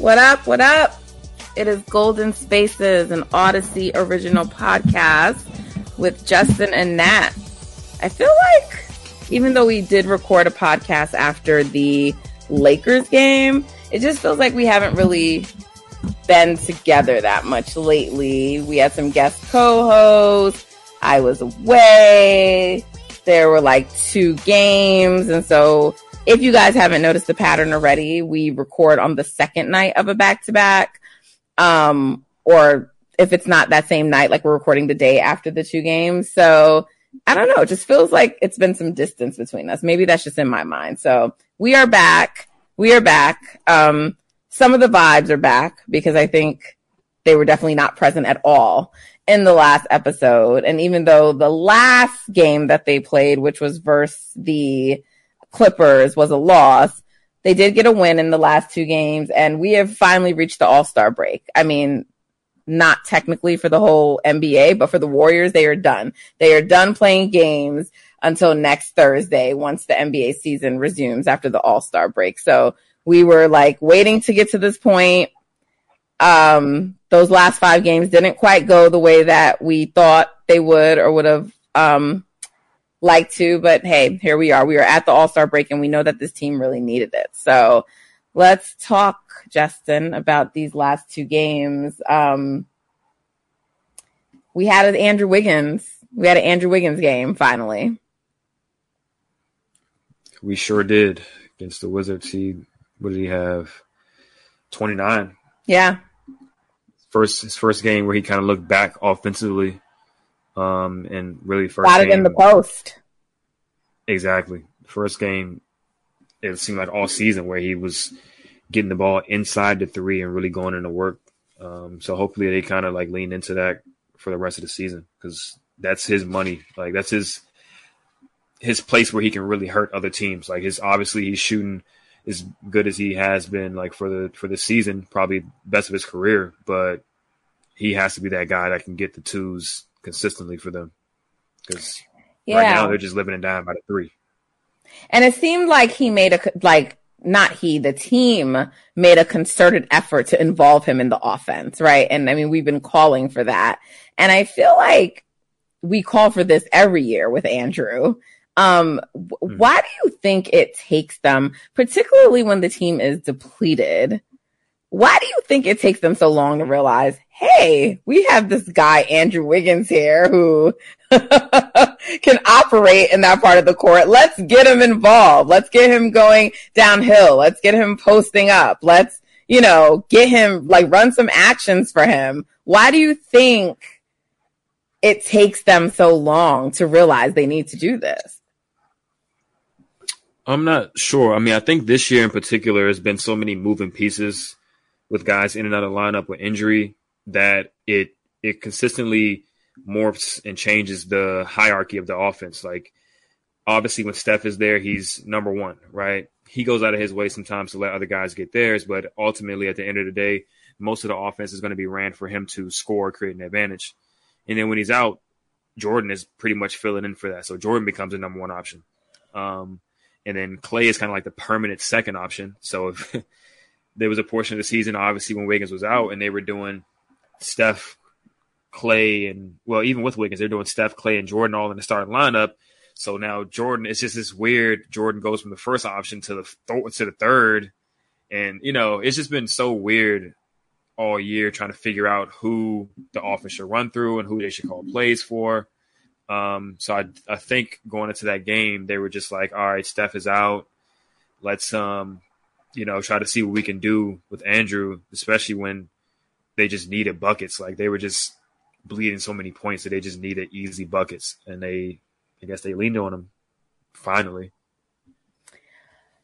What up? What up? It is Golden Spaces, an Audacy original podcast with Justin and Nat. I feel like even though we did record a podcast after the Lakers game, it just feels like we haven't really been together that much lately. We had some guest co-hosts. I was away. There were like two games. And so if you guys haven't noticed the pattern already, we record on the second night of a back to back. Um, or if it's not that same night, like we're recording the day after the two games. So I don't know. It just feels like it's been some distance between us. Maybe that's just in my mind. So we are back. We are back. Um, some of the vibes are back because I think they were definitely not present at all in the last episode. And even though the last game that they played, which was versus the Clippers was a loss. They did get a win in the last two games, and we have finally reached the All Star break. I mean, not technically for the whole NBA, but for the Warriors, they are done. They are done playing games until next Thursday once the NBA season resumes after the All Star break. So we were like waiting to get to this point. Um, those last five games didn't quite go the way that we thought they would or would have um, like to, but hey, here we are. We are at the All Star break and we know that this team really needed it. So let's talk, Justin, about these last two games. Um, we had an Andrew Wiggins. We had an Andrew Wiggins game finally. We sure did against the Wizards. He what did he have? Twenty nine. Yeah. First his first game where he kind of looked back offensively um, and really first got it in the post. Exactly. First game, it seemed like all season where he was getting the ball inside the three and really going into work. Um, so hopefully they kind of like lean into that for the rest of the season because that's his money. Like that's his his place where he can really hurt other teams. Like his obviously he's shooting as good as he has been like for the for the season, probably best of his career, but he has to be that guy that can get the twos consistently for them because yeah. right now they're just living and dying by the three. And it seemed like he made a like not he, the team made a concerted effort to involve him in the offense, right? And I mean, we've been calling for that. And I feel like we call for this every year with Andrew. Um, mm-hmm. why do you think it takes them, particularly when the team is depleted? Why do you think it takes them so long to realize, hey, we have this guy, Andrew Wiggins here, who can operate in that part of the court. Let's get him involved. Let's get him going downhill. Let's get him posting up. Let's, you know, get him, like, run some actions for him. Why do you think it takes them so long to realize they need to do this? I'm not sure. I mean, I think this year in particular has been so many moving pieces with guys in and out of lineup with injury that it it consistently morphs and changes the hierarchy of the offense. Like obviously when Steph is there, he's number one, right? He goes out of his way sometimes to let other guys get theirs, but ultimately at the end of the day, most of the offense is going to be ran for him to score, create an advantage. And then when he's out, Jordan is pretty much filling in for that. So Jordan becomes the number one option. Um, and then Klay is kind of like the permanent second option. So if there was a portion of the season, obviously, when Wiggins was out and they were doing Steph, Klay, and well, even with Wiggins, they're doing Steph, Klay, and Jordan all in the starting lineup. So now Jordan, it's just this weird. Jordan goes from the first option to the th- to the third, and you know, it's just been so weird all year trying to figure out who the offense should run through and who they should call plays for. Um, so I, I think going into that game, they were just like, all right, Steph is out. Let's, um, you know, try to see what we can do with Andrew, especially when they just needed buckets. Like they were just bleeding so many points that they just needed easy buckets. And they, I guess they leaned on them finally.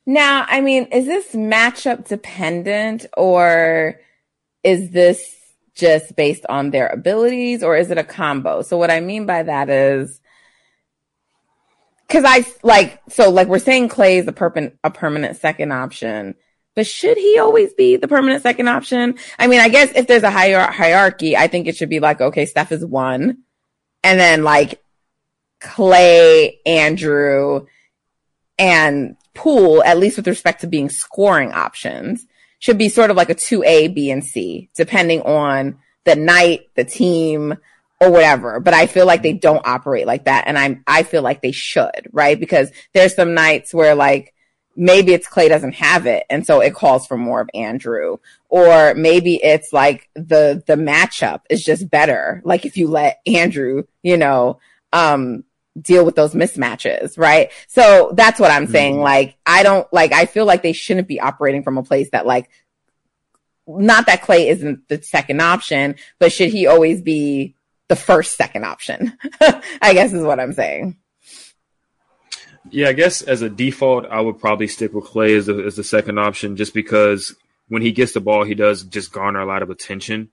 Now, I mean, is this matchup dependent or is this just based on their abilities or is it a combo? So what I mean by that is cuz I like so like we're saying Klay is a, perp- a permanent second option, but should he always be the permanent second option? I mean, I guess if there's a hier- hierarchy, I think it should be like okay, Steph is 1 and then like Klay, Andrew, and Poole, at least with respect to being scoring options, should be sort of like a 2A, B, and C, depending on the night, the team, or whatever. But I feel like they don't operate like that. And I'm, I feel like they should, right? Because there's some nights where like, maybe it's Klay doesn't have it. And so it calls for more of Andrew. Or maybe it's like the, the matchup is just better. Like if you let Andrew, you know, um, deal with those mismatches, right? So that's what I'm mm-hmm. saying. Like, I don't like, I feel like they shouldn't be operating from a place that like, not that Klay isn't the second option, but should he always be the first second option? I guess is what I'm saying. Yeah, I guess as a default, I would probably stick with Klay as, as the second option just because when he gets the ball, he does just garner a lot of attention.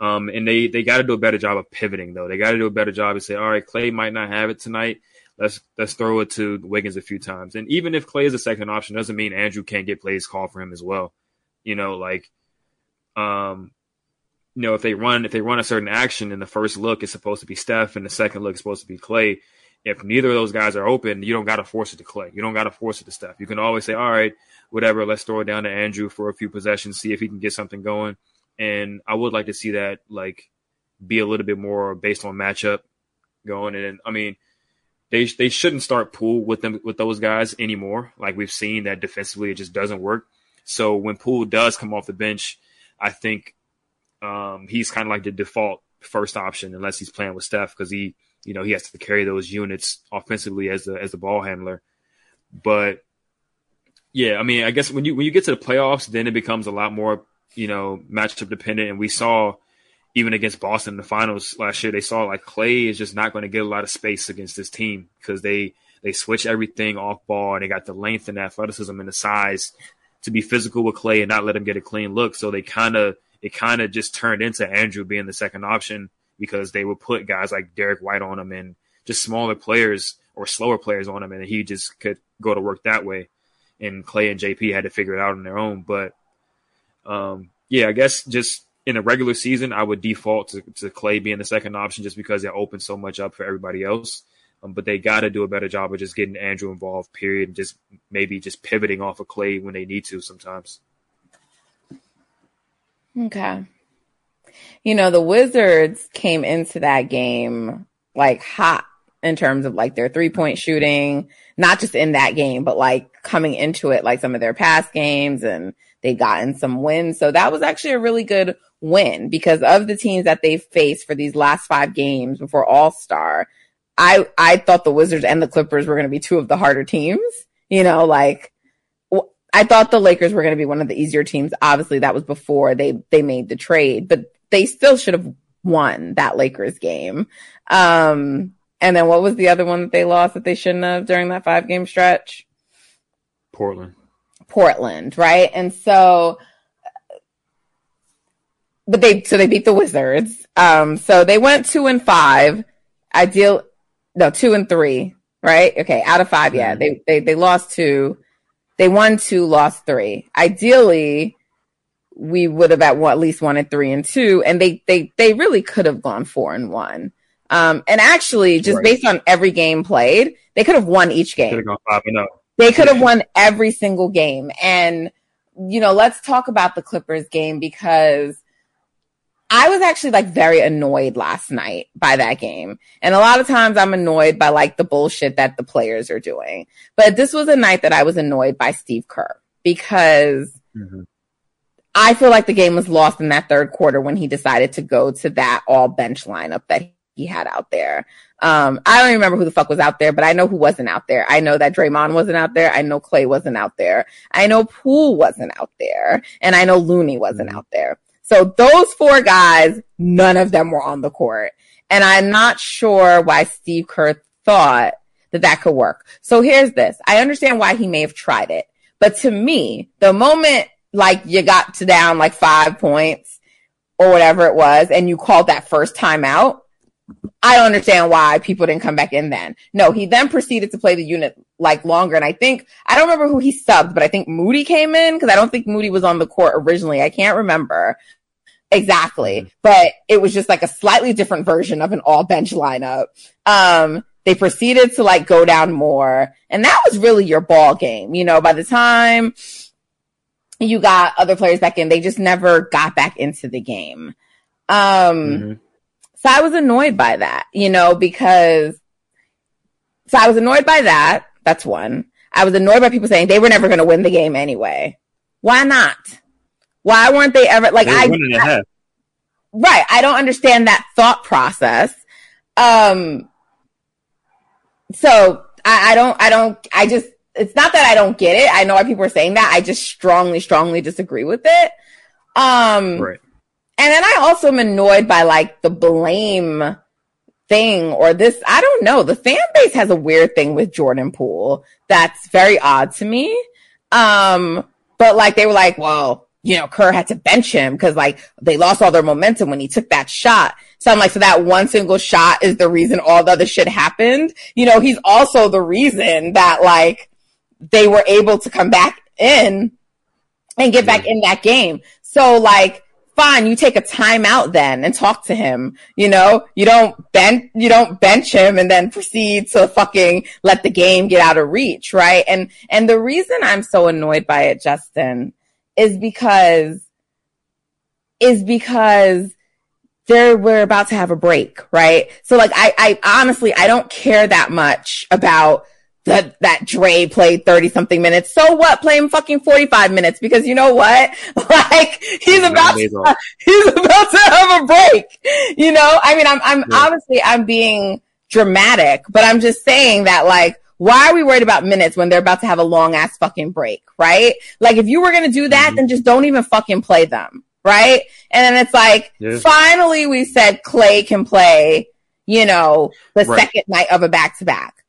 Um, and they they got to do a better job of pivoting though. They got to do a better job and say, all right, Klay might not have it tonight. Let's let's throw it to Wiggins a few times. And even if Klay is a second option, doesn't mean Andrew can't get plays called for him as well. You know, like, um, you know, if they run if they run a certain action and the first look is supposed to be Steph and the second look is supposed to be Klay. If neither of those guys are open, you don't got to force it to Klay. You don't got to force it to Steph. You can always say, all right, whatever, let's throw it down to Andrew for a few possessions, see if he can get something going and I would like to see that like be a little bit more based on matchup going. And I mean, they they shouldn't start Poole with them with those guys anymore. Like we've seen that defensively, it just doesn't work. So when Poole does come off the bench, I think um, he's kind of like the default first option unless he's playing with Steph because he you know he has to carry those units offensively as the as the ball handler. But yeah, I mean, I guess when you when you get to the playoffs, then it becomes a lot more you know, matchup dependent. And we saw even against Boston in the finals last year, they saw like Klay is just not going to get a lot of space against this team because they they switch everything off ball and they got the length and athleticism and the size to be physical with Klay and not let him get a clean look. So they kind of it kind of just turned into Andrew being the second option because they would put guys like Derrick White on him and just smaller players or slower players on him, and he just could go to work that way. And Klay and JP had to figure it out on their own, but um, yeah, I guess just in a regular season, I would default to, to Klay being the second option just because it opens so much up for everybody else. Um, but they got to do a better job of just getting Andrew involved, period, and just maybe just pivoting off of Klay when they need to sometimes. Okay. You know, the Wizards came into that game like hot in terms of like their three point shooting, not just in that game, but like coming into it, like some of their past games and they gotten some wins. So that was actually a really good win because of the teams that they faced for these last five games before All Star. I, I thought the Wizards and the Clippers were going to be two of the harder teams. You know, like I thought the Lakers were going to be one of the easier teams. Obviously that was before they, they made the trade, but they still should have won that Lakers game. Um, and then what was the other one that they lost that they shouldn't have during that five game stretch? Portland. Portland, right? And so, but they, so they beat the Wizards. Um, so they went two and five. Ideal, no, two and three, right? Okay. Out of five. Yeah. Mm-hmm. They, they, they lost two. They won two, lost three. Ideally, we would have at, one, at least wanted three and two. And they, they, they really could have gone four and one. Um, and actually, just right. based on every game played, they could have won each game. Could have gone five and zero. Oh. They could have won every single game. And, you know, let's talk about the Clippers game because I was actually like very annoyed last night by that game. And a lot of times I'm annoyed by like the bullshit that the players are doing. But this was a night that I was annoyed by Steve Kerr because mm-hmm. I feel like the game was lost in that third quarter when he decided to go to that all bench lineup that he had out there. Um, I don't even remember who the fuck was out there, but I know who wasn't out there. I know that Draymond wasn't out there. I know Klay wasn't out there. I know Poole wasn't out there. And I know Looney wasn't out there. So those four guys, none of them were on the court. And I'm not sure why Steve Kerr thought that that could work. So here's this. I understand why he may have tried it. But to me, the moment like you got to down like five points or whatever it was and you called that first time out, I don't understand why people didn't come back in then. No, he then proceeded to play the unit like longer. And I think, I don't remember who he subbed, but I think Moody came in because I don't think Moody was on the court originally. I can't remember exactly, mm-hmm. but it was just like a slightly different version of an all bench lineup. Um, they proceeded to like go down more. And that was really your ball game. You know, by the time you got other players back in, they just never got back into the game. Um, mm-hmm. so I was annoyed by that, you know, because so I was annoyed by that. That's one. I was annoyed by people saying they were never going to win the game anyway. Why not? Why weren't they ever like I, I Right. I don't understand that thought process. Um, so I, I don't, I don't, I just, it's not that I don't get it. I know why people are saying that. I just strongly, strongly disagree with it. Um, right. And then I also am annoyed by like the blame thing or this. I don't know. The fan base has a weird thing with Jordan Poole that's very odd to me. Um, but like they were like, well, you know, Kerr had to bench him because like they lost all their momentum when he took that shot. So I'm like, so that one single shot is the reason all the other shit happened. You know, he's also the reason that like they were able to come back in and get back in that game. So like, fine, you take a timeout then and talk to him. You know, you don't bench, you don't bench him and then proceed to fucking let the game get out of reach, right? And, and the reason I'm so annoyed by it, Justin, is because, is because they're, we're about to have a break, right? So like, I, I honestly, I don't care that much about that, that Dre played 30 something minutes. So what? Play him fucking 45 minutes because you know what? Like he's about to, he's about to have a break. You know, I mean, I'm, I'm yeah. obviously I'm being dramatic, but I'm just saying that like, why are we worried about minutes when they're about to have a long ass fucking break? Right? Like if you were going to do that, mm-hmm. then just don't even fucking play them. Right? And then it's like, yeah. finally we said Klay can play, you know, the right. second night of a back to back.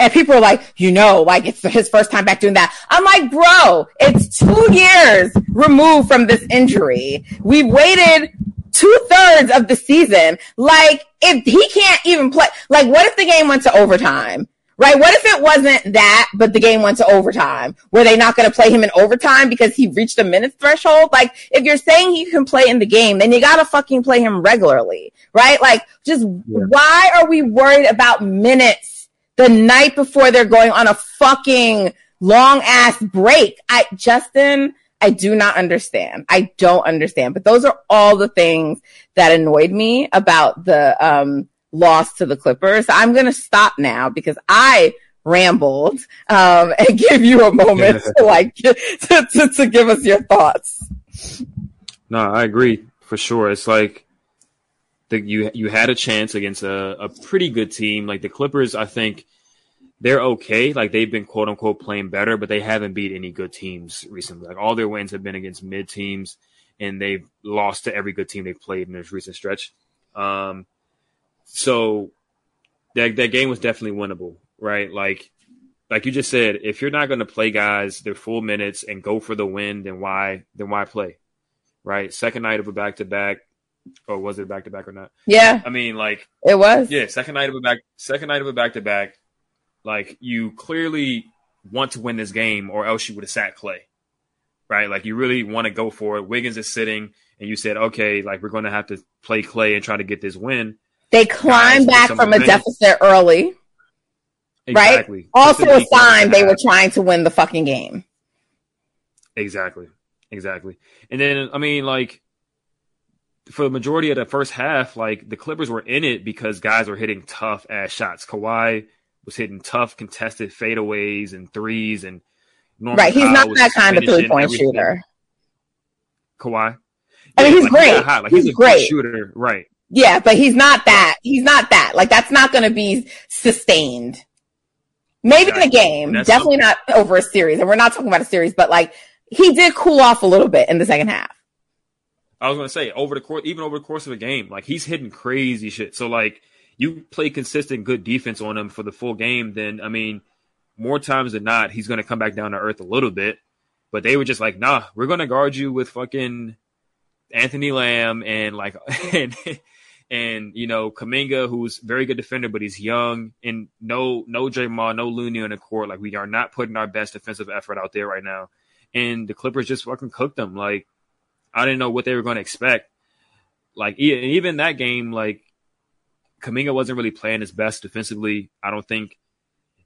And people are like, you know, like it's his first time back doing that. I'm like, bro, it's two years removed from this injury. We've waited two thirds of the season. Like, if he can't even play, like, what if the game went to overtime? Right? What if it wasn't that, but the game went to overtime? Were they not going to play him in overtime because he reached the minutes threshold? Like, if you're saying he can play in the game, then you gotta fucking play him regularly, right? Like, just yeah. why are we worried about minutes? The night before they're going on a fucking long ass break. I, Justin, I do not understand. I don't understand, but those are all the things that annoyed me about the, um, loss to the Clippers. I'm going to stop now because I rambled, um, and give you a moment to like, to, to, to give us your thoughts. No, I agree for sure. It's like, the, you you had a chance against a, a pretty good team. Like the Clippers, I think they're okay. Like they've been quote unquote playing better, but they haven't beat any good teams recently. Like all their wins have been against mid teams, and they've lost to every good team they've played in this recent stretch. Um, so that that game was definitely winnable, right? Like like you just said, if you're not going to play guys their full minutes and go for the win, then why then why play? Right? Second night of a back to back, or was it back to back or not? Yeah. I mean, like it was. Yeah, second night of a back, second night of a back to back. Like you clearly want to win this game, or else you would have sat Klay, right? Like you really want to go for it. Wiggins is sitting, and you said, okay, like we're going to have to play Klay and try to get this win. They climbed back from a deficit early. Exactly. Right. Also a sign they were trying to win the fucking game. Exactly. Exactly. And then I mean, like for the majority of the first half, like the Clippers were in it because guys were hitting tough ass shots. Kawhi was hitting tough contested fadeaways and threes and right. He's not that kind of three point shooter. Kawhi. I mean, he's like, great. He's. Like, he's, He's a great. shooter, right? Yeah, but he's not that. He's not that. Like that's not going to be sustained. Maybe in a game, definitely not over a series. And we're not talking about a series, but like he did cool off a little bit in the second half. I was gonna say over the course, even over the course of a game, like he's hitting crazy shit. So like you play consistent good defense on him for the full game, then I mean, more times than not, he's gonna come back down to earth a little bit. But they were just like, nah, we're gonna guard you with fucking Anthony Lamb and like and and you know Kuminga, who's very good defender, but he's young, and no no Draymond, no Looney on the court. Like we are not putting our best defensive effort out there right now. And the Clippers just fucking cooked them. Like I didn't know what they were going to expect. Like even that game, like Kuminga wasn't really playing his best defensively. I don't think.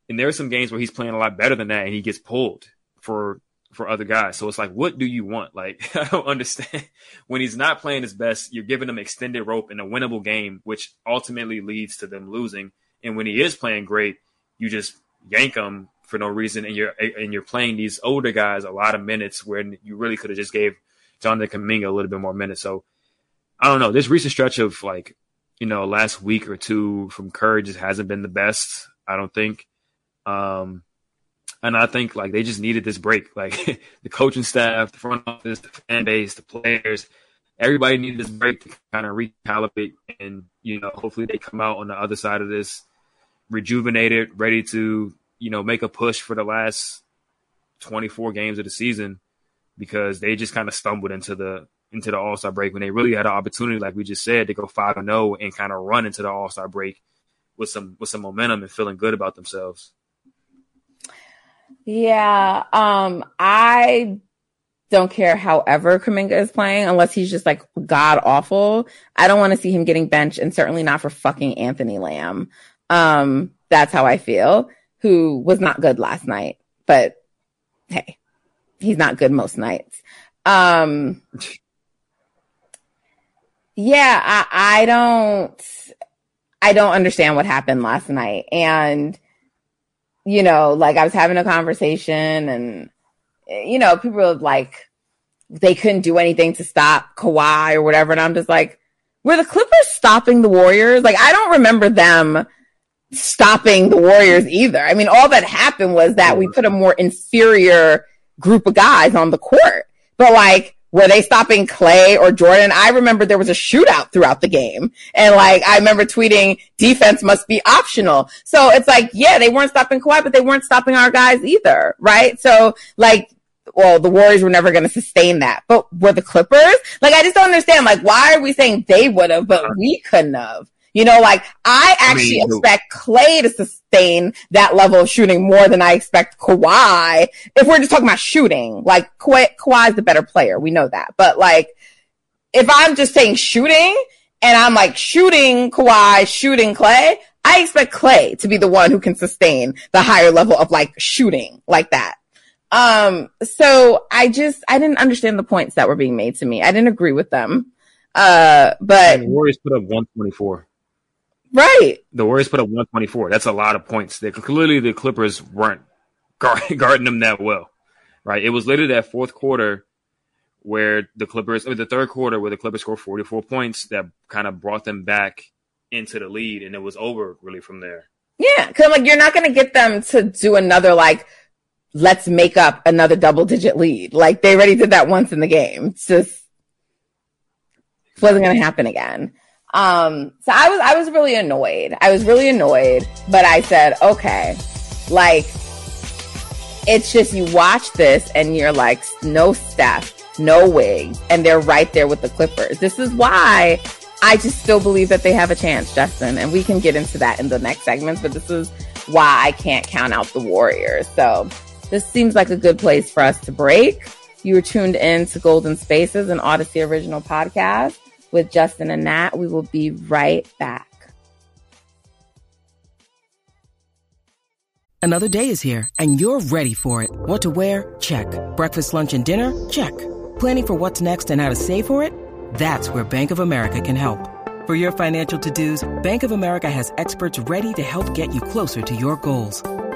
And there are some games where he's playing a lot better than that, and he gets pulled for for other guys. So it's like, what do you want? Like I don't understand. When he's not playing his best, you're giving him extended rope in a winnable game, which ultimately leads to them losing. And when he is playing great, you just yank him for no reason, and you're and you're playing these older guys a lot of minutes when you really could have just gave Jonathan Kuminga a little bit more minutes. So I don't know. This recent stretch of like, you know, last week or two from Curry just hasn't been the best. I don't think. Um, and I think like they just needed this break. Like the coaching staff, the front office, the fan base, the players, everybody needed this break to kind of recalibrate and, you know, hopefully they come out on the other side of this rejuvenated, ready to, you know, make a push for the last 24 games of the season because they just kind of stumbled into the into the All Star break when they really had an opportunity, like we just said, to go five and zero and kind of run into the All Star break with some with some momentum and feeling good about themselves. Yeah, um, I don't care however Kuminga is playing unless he's just like god awful. I don't want to see him getting benched and certainly not for fucking Anthony Lamb. Um, that's how I feel, who was not good last night, but hey, he's not good most nights. Um, yeah, I, I don't, I don't understand what happened last night. And, you know, like I was having a conversation and, you know, people were like, they couldn't do anything to stop Kawhi or whatever. And I'm just like, were the Clippers stopping the Warriors? Like, I don't remember them stopping the Warriors either. I mean, all that happened was that we put a more inferior group of guys on the court. But like, were they stopping Klay or Jordan? I remember there was a shootout throughout the game. And like, I remember tweeting defense must be optional. So it's like, yeah, they weren't stopping Kawhi, but they weren't stopping our guys either. Right. So like, well, the Warriors were never going to sustain that, but were the Clippers? Like, I just don't understand. Like, why are we saying they would have, but we couldn't have? You know, like I actually mean, expect Klay to sustain that level of shooting more than I expect Kawhi. If we're just talking about shooting, like Kawhi, Kawhi's the better player. We know that. But like, if I'm just saying shooting and I'm like shooting Kawhi, shooting Klay, I expect Klay to be the one who can sustain the higher level of like shooting like that. Um, so I just, I didn't understand the points that were being made to me. I didn't agree with them. Uh, but And the Warriors put up 124. Right. The Warriors put up 124. That's a lot of points. They, clearly, the Clippers weren't guard, guarding them that well, right? It was literally that fourth quarter where the Clippers, or the third quarter where the Clippers scored 44 points that kind of brought them back into the lead, and it was over really from there. Yeah. Cause I'm like, you're not going to get them to do another, like, let's make up another double digit lead. Like they already did that once in the game. It's just wasn't going to happen again. Um, so I was, I was really annoyed. I was really annoyed, but I said, okay, like it's just you watch this and you're like, no Steph, no Wig, and they're right there with the Clippers. This is why I just still believe that they have a chance, Justin, and we can get into that in the next segments, but this is why I can't count out the Warriors. So this seems like a good place for us to break. You were tuned in to Golden Spaces, an Audacy original podcast with Justin and Nat. We will be right back. Another day is here, and you're ready for it. What to wear? Check. Breakfast, lunch, and dinner? Check. Planning for what's next and how to save for it? That's where Bank of America can help. For your financial to-dos, Bank of America has experts ready to help get you closer to your goals.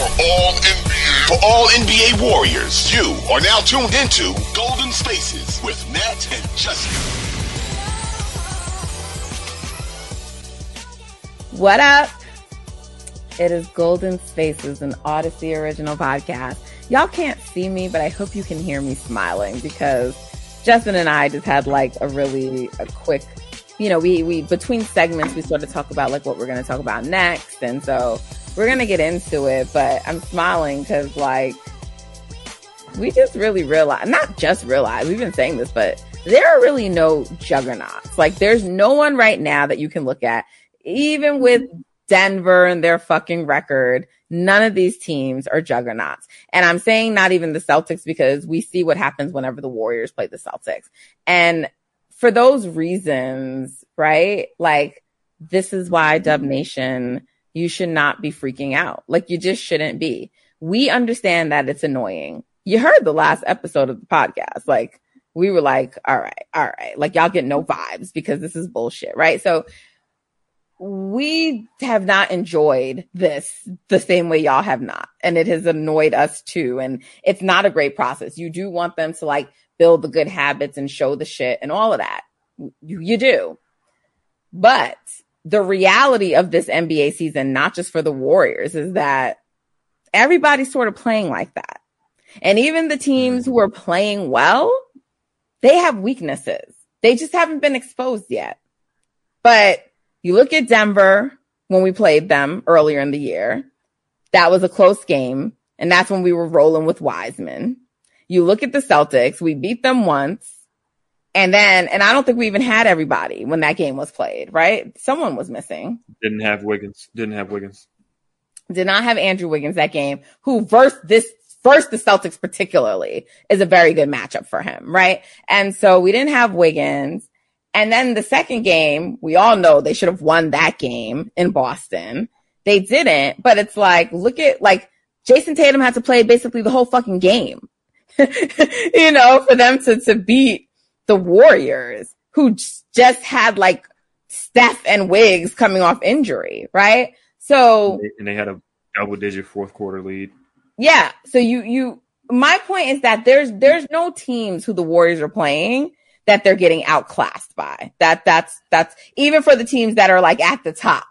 For all NBA, for all NBA Warriors, you are now tuned into Golden Spaces with Nat and Justin. What up? It is Golden Spaces, an Audacy original podcast. Y'all can't see me, but I hope you can hear me smiling because Justin and I just had like a really a quick, you know, we we between segments we sort of talk about like what we're going to talk about next, and so we're gonna get into it, but I'm smiling because like we just really realize, not just realize, we've been saying this, but there are really no juggernauts. Like there's no one right now that you can look at, even with Denver and their fucking record. None of these teams are juggernauts. And I'm saying not even the Celtics because we see what happens whenever the Warriors play the Celtics. And for those reasons, right? Like this is why Dub Nation you should not be freaking out. Like you just shouldn't be. We understand that it's annoying. You heard the last episode of the podcast. Like we were like, all right, all right. Like y'all get no vibes because this is bullshit, right? So we have not enjoyed this the same way y'all have not. And it has annoyed us too. And it's not a great process. You do want them to like build the good habits and show the shit and all of that. You, you do. But the reality of this NBA season, not just for the Warriors, is that everybody's sort of playing like that. And even the teams who are playing well, they have weaknesses. They just haven't been exposed yet. But you look at Denver when we played them earlier in the year. That was a close game. And that's when we were rolling with Wiseman. You look at the Celtics, we beat them once. And then, and I don't think we even had everybody when that game was played, right? Someone was missing. Didn't have Wiggins. Didn't have Wiggins. Did not have Andrew Wiggins that game, who versed this, first the Celtics particularly is a very good matchup for him, right? And so we didn't have Wiggins. And then the second game, we all know they should have won that game in Boston. They didn't, but it's like, look at like Jayson Tatum had to play basically the whole fucking game, you know, for them to, to beat the Warriors who just had like Steph and Wiggs coming off injury, right? So and they, and they had a double digit fourth quarter lead. Yeah. So you you my point is that there's there's no teams who the Warriors are playing that they're getting outclassed by. That that's that's even for the teams that are like at the top.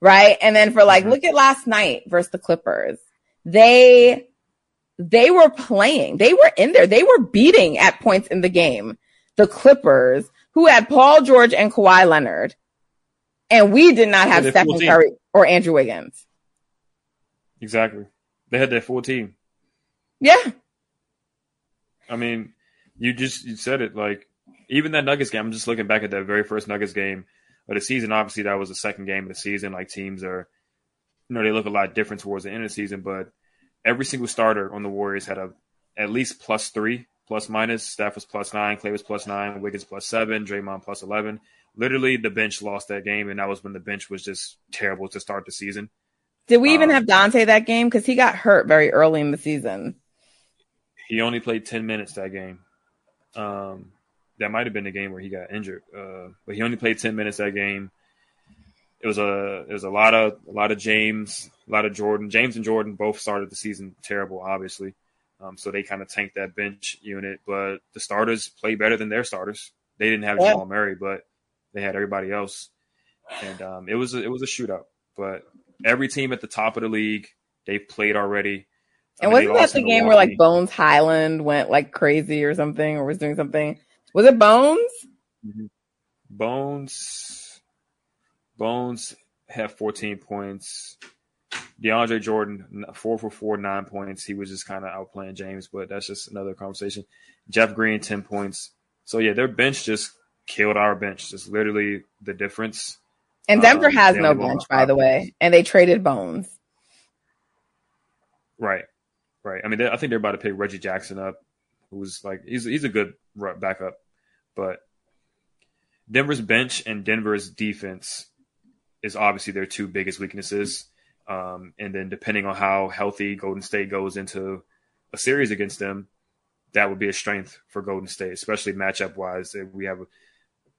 Right? And then for like mm-hmm. look at last night versus the Clippers. They they were playing. They were in there. They were beating at points in the game the Clippers, who had Paul George and Kawhi Leonard, and we did not have Stephen Curry or Andrew Wiggins. Exactly. They had that full team. Yeah. I mean, you just you said it like even that Nuggets game. I'm just looking back at that very first Nuggets game of the season. Obviously, that was the second game of the season. Like teams are, you know, they look a lot different towards the end of the season. But every single starter on the Warriors had a at least plus three plus minus. Steph was plus nine, Klay was plus nine, Wiggins plus seven, Draymond plus eleven. Literally, the bench lost that game, and that was when the bench was just terrible to start the season. Did we even um, have Donte that game? Because he got hurt very early in the season. He only played ten minutes that game. Um, that might have been the game where he got injured, uh, but he only played ten minutes that game. It was a it was a lot of a lot of James, a lot of Jordan. James and Jordan both started the season terrible, obviously. Um, so they kind of tanked that bench unit, but the starters play better than their starters. They didn't have yeah. Jamal Murray, but they had everybody else, and um, it was a, it was a shootout. But every team at the top of the league, they've played already. And I mean, wasn't that the game where like Bones Hyland went like crazy or something, or was doing something? Was it Bones? Mm-hmm. Bones. Bones had 14 points. DeAndre Jordan, four for four, nine points. He was just kind of outplaying James, but that's just another conversation. Jeff Green, 10 points. So, yeah, their bench just killed our bench. Just literally the difference. And Denver um, has no bench, by the way, and they traded Bones. Right, right. I mean, I think they're about to pick Reggie Jackson up, who's like he's he's a good backup, but Denver's bench and Denver's defense is obviously their two biggest weaknesses. Um, and then depending on how healthy Golden State goes into a series against them, that would be a strength for Golden State, especially matchup wise. We have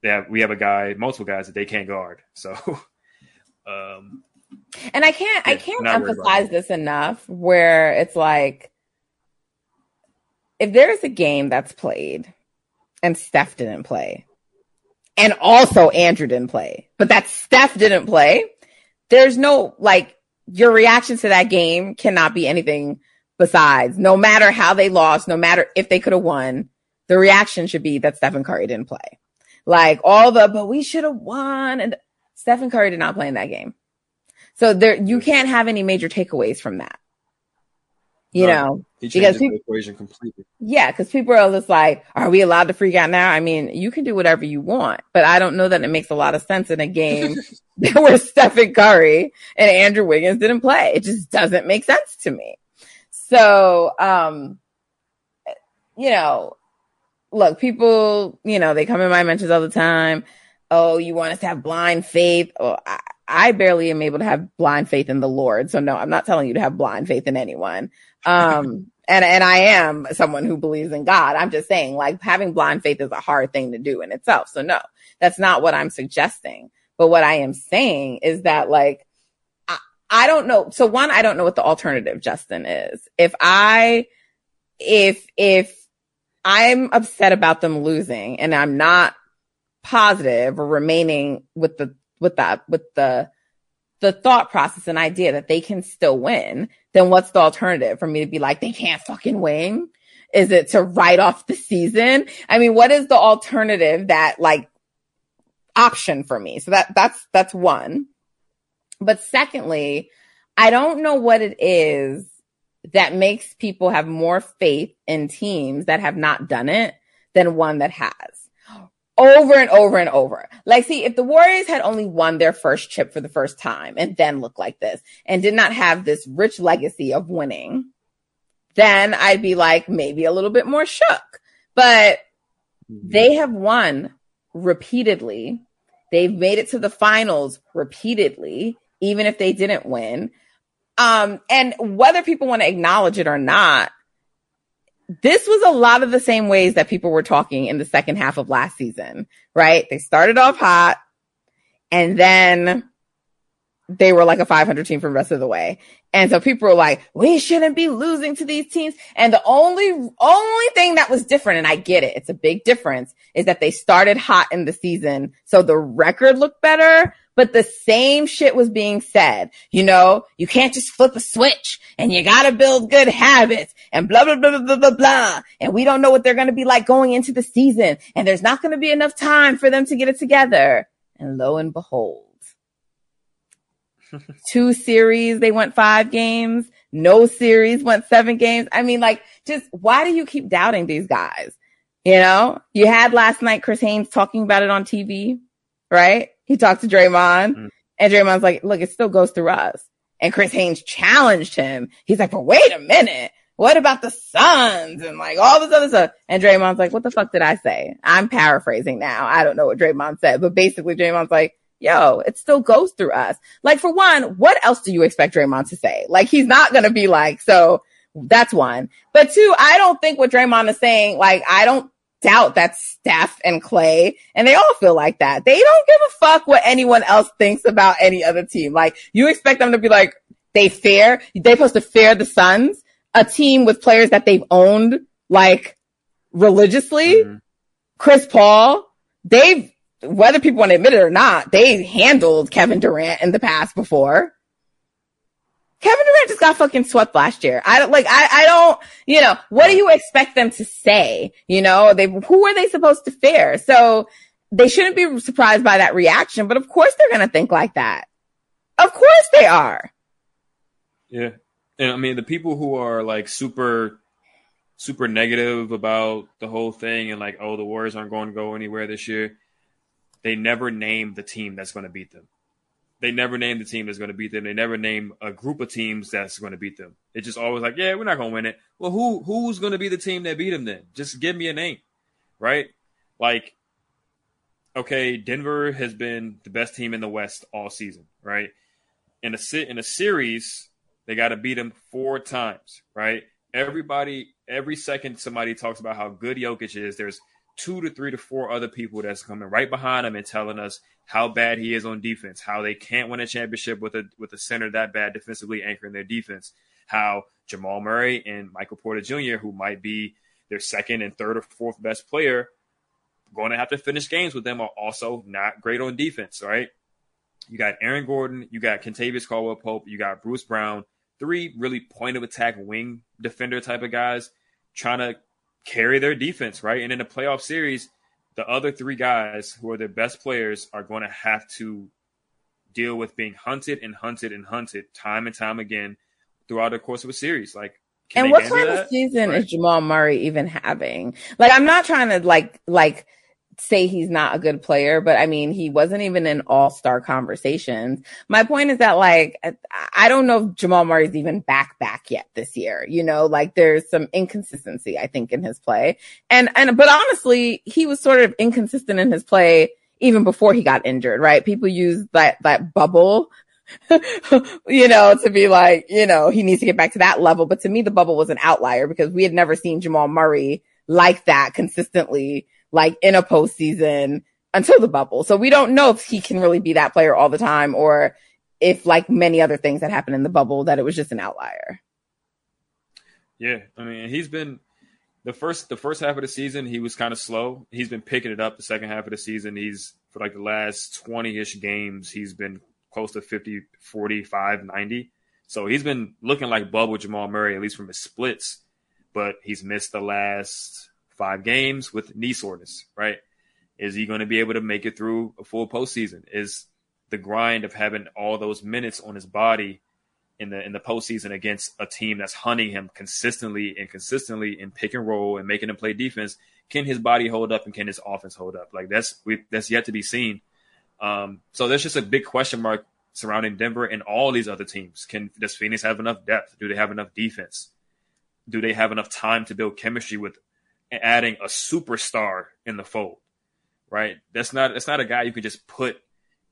they have we have a guy, multiple guys that they can't guard. So, um, and I can't yeah, I can't emphasize this enough. Where it's like, if there is a game that's played and Steph didn't play, and also Andrew didn't play, but that Steph didn't play, there's no like your reaction to that game cannot be anything besides no matter how they lost, no matter if they could have won, the reaction should be that Stephen Curry didn't play. Like all the, but we should have won. And Stephen Curry did not play in that game. So there, you can't have any major takeaways from that. You no, know, because people, equation completely. Yeah, because people are just like, "Are we allowed to freak out now?" I mean, you can do whatever you want, but I don't know that it makes a lot of sense in a game where Stephen Curry and Andrew Wiggins didn't play. It just doesn't make sense to me. So, um, you know, look, people, you know, they come in my mentions all the time. Oh, you want us to have blind faith? Oh, I, I barely am able to have blind faith in the Lord. So no, I'm not telling you to have blind faith in anyone. Um, and, and I am someone who believes in God. I'm just saying like having blind faith is a hard thing to do in itself. So no, that's not what I'm suggesting. But what I am saying is that like I I don't know. So one, I don't know what the alternative, Justin, is. If I, if, if I'm upset about them losing and I'm not positive or remaining with the, with that, with the, the thought process and idea that they can still win, then what's the alternative for me to be like, they can't fucking win? Is it to write off the season? I mean, what is the alternative that like option for me? So that, that's, that's one. But secondly, I don't know what it is that makes people have more faith in teams that have not done it than one that has over and over and over. Like, see, if the Warriors had only won their first chip for the first time and then looked like this and did not have this rich legacy of winning, then I'd be like maybe a little bit more shook. But they have won repeatedly. They've made it to the finals repeatedly even if they didn't win. Um, and whether people want to acknowledge it or not, this was a lot of the same ways that people were talking in the second half of last season, right? They started off hot and then they were like a 500 team for the rest of the way. And so people were like, we shouldn't be losing to these teams. And the only, only thing that was different, and I get it, it's a big difference, is that they started hot in the season. So the record looked better, but the same shit was being said. You know, you can't just flip a switch and you gotta build good habits and blah, blah, blah, blah, blah, blah, blah. And we don't know what they're going to be like going into the season. And there's not going to be enough time for them to get it together. And lo and behold, two series, they went five games. No series went seven games. I mean, like, just why do you keep doubting these guys? You know, you had last night Chris Haynes talking about it on TV, right? He talked to Draymond mm. and Draymond's like, look, it still goes through us. And Chris Haynes challenged him. He's like, but wait a minute. What about the Suns and like all this other stuff? And Draymond's like, what the fuck did I say? I'm paraphrasing now. I don't know what Draymond said, but basically Draymond's like, yo, it still goes through us. Like for one, what else do you expect Draymond to say? Like he's not going to be like, so that's one. But two, I don't think what Draymond is saying, like, I don't doubt that Steph and Klay, and they all feel like that. They don't give a fuck what anyone else thinks about any other team. Like, you expect them to be like, they fair, they supposed to fear the Suns, a team with players that they've owned, like, religiously. Mm-hmm. Chris Paul, they've, whether people want to admit it or not, they handled Kevin Durant in the past before. Kevin Durant just got fucking swept last year. I don't like, I, I don't, you know, what do you expect them to say? You know, they, who are they supposed to fare? So they shouldn't be surprised by that reaction, but of course they're going to think like that. Of course they are. Yeah. And I mean, the people who are like super, super negative about the whole thing and like, oh, the Warriors aren't going to go anywhere this year, they never name the team that's going to beat them. They never name the team that's going to beat them. They never name a group of teams that's going to beat them. It's just always like, yeah, we're not going to win it. Well, who who's going to be the team that beat them then? Just give me a name, right? Like, okay, Denver has been the best team in the West all season, right? In a sit in a series, they got to beat them four times, right? Everybody, every second somebody talks about how good Jokic is. There's two to three to four other people that's coming right behind him and telling us how bad he is on defense, how they can't win a championship with a with a center that bad defensively anchoring their defense, how Jamal Murray and Michael Porter Jr., who might be their second and third or fourth best player, going to have to finish games with them are also not great on defense, right? You got Aaron Gordon, you got Kentavious Caldwell Pope, you got Bruce Brown, three really point of attack wing defender type of guys trying to carry their defense, right? And in a playoff series, the other three guys who are their best players are going to have to deal with being hunted and hunted and hunted time and time again throughout the course of a series. Like, and what kind that? of season right. is Jamal Murray even having? Like, I'm not trying to like like say he's not a good player, but I mean, he wasn't even in all star conversations. My point is that like, I don't know if Jamal Murray's even back back yet this year, you know, like there's some inconsistency, I think, in his play. And, and, but honestly, he was sort of inconsistent in his play even before he got injured, right? People use that, that bubble you know, to be like, you know, he needs to get back to that level. But to me, the bubble was an outlier because we had never seen Jamal Murray like that consistently like in a postseason until the bubble. So we don't know if he can really be that player all the time or if like many other things that happened in the bubble that it was just an outlier. Yeah, I mean, he's been the first the first half of the season he was kind of slow. He's been picking it up the second half of the season. He's for like the last 20ish games, he's been close to 50, 45, 90. So he's been looking like bubble Jamal Murray at least from his splits, but he's missed the last five games with knee soreness, right? Is he going to be able to make it through a full postseason? Is the grind of having all those minutes on his body in the in the postseason against a team that's hunting him consistently and consistently in pick and roll and making him play defense, can his body hold up and can his offense hold up? Like that's we, that's yet to be seen. Um, so there's just a big question mark surrounding Denver and all these other teams. Can does Phoenix have enough depth? Do they have enough defense? Do they have enough time to build chemistry with adding a superstar in the fold, right? That's not that's not a guy you can just put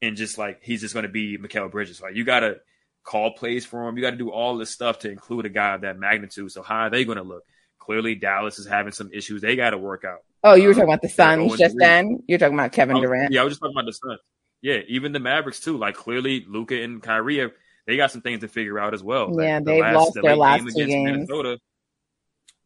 in just like he's just going to be Mikal Bridges, right? You got to call plays for him. You got to do all this stuff to include a guy of that magnitude. So how are they going to look? Clearly, Dallas is having some issues. They got to work out. Oh, you were um, talking about the Suns just then. You're talking about Kevin oh, Durant. Yeah, I was just talking about the Suns. Yeah, even the Mavericks too. Like clearly, Luka and Kyrie, they got some things to figure out as well. Yeah, like, they've the last, lost the their last game two games. Minnesota,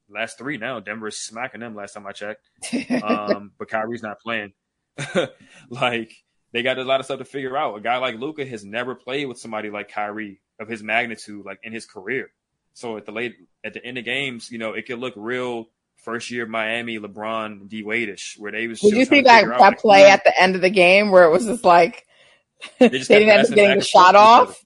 last three now. Denver's smacking them last time I checked. Um, but Kyrie's not playing. like they got a lot of stuff to figure out. A guy like Luka has never played with somebody like Kyrie of his magnitude, like in his career. So at the late at the end of games, you know, it could look real first year Miami LeBron D Wade-ish, where they was. Did you see that, that like, play at the end of the game where it was just like they, just they didn't end up getting the shot off?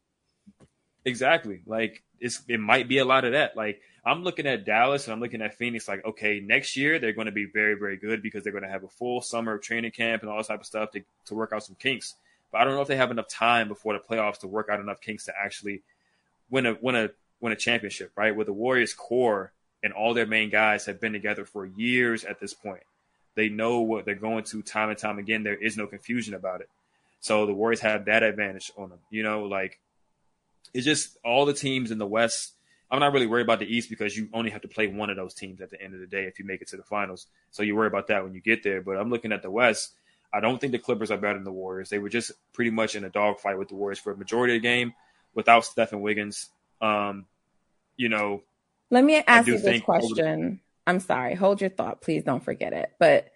Exactly. Like it's it might be a lot of that. Like I'm looking at Dallas and I'm looking at Phoenix like, okay, next year they're going to be very, very good because they're going to have a full summer of training camp and all this type of stuff to, to work out some kinks. But I don't know if they have enough time before the playoffs to work out enough kinks to actually win a win a win a championship, right? With the Warriors core and all their main guys have been together for years at this point. They know what they're going to time and time again. There is no confusion about it. So the Warriors have that advantage on them. You know, like it's just all the teams in the West I'm not really worried about the East because you only have to play one of those teams at the end of the day if you make it to the finals. So you worry about that when you get there. But I'm looking at the West. I don't think the Clippers are better than the Warriors. They were just pretty much in a dogfight with the Warriors for a majority of the game without Stephen Wiggins. Um, you know, let me ask you this question. I'm sorry. Hold your thought, please. Don't forget it. But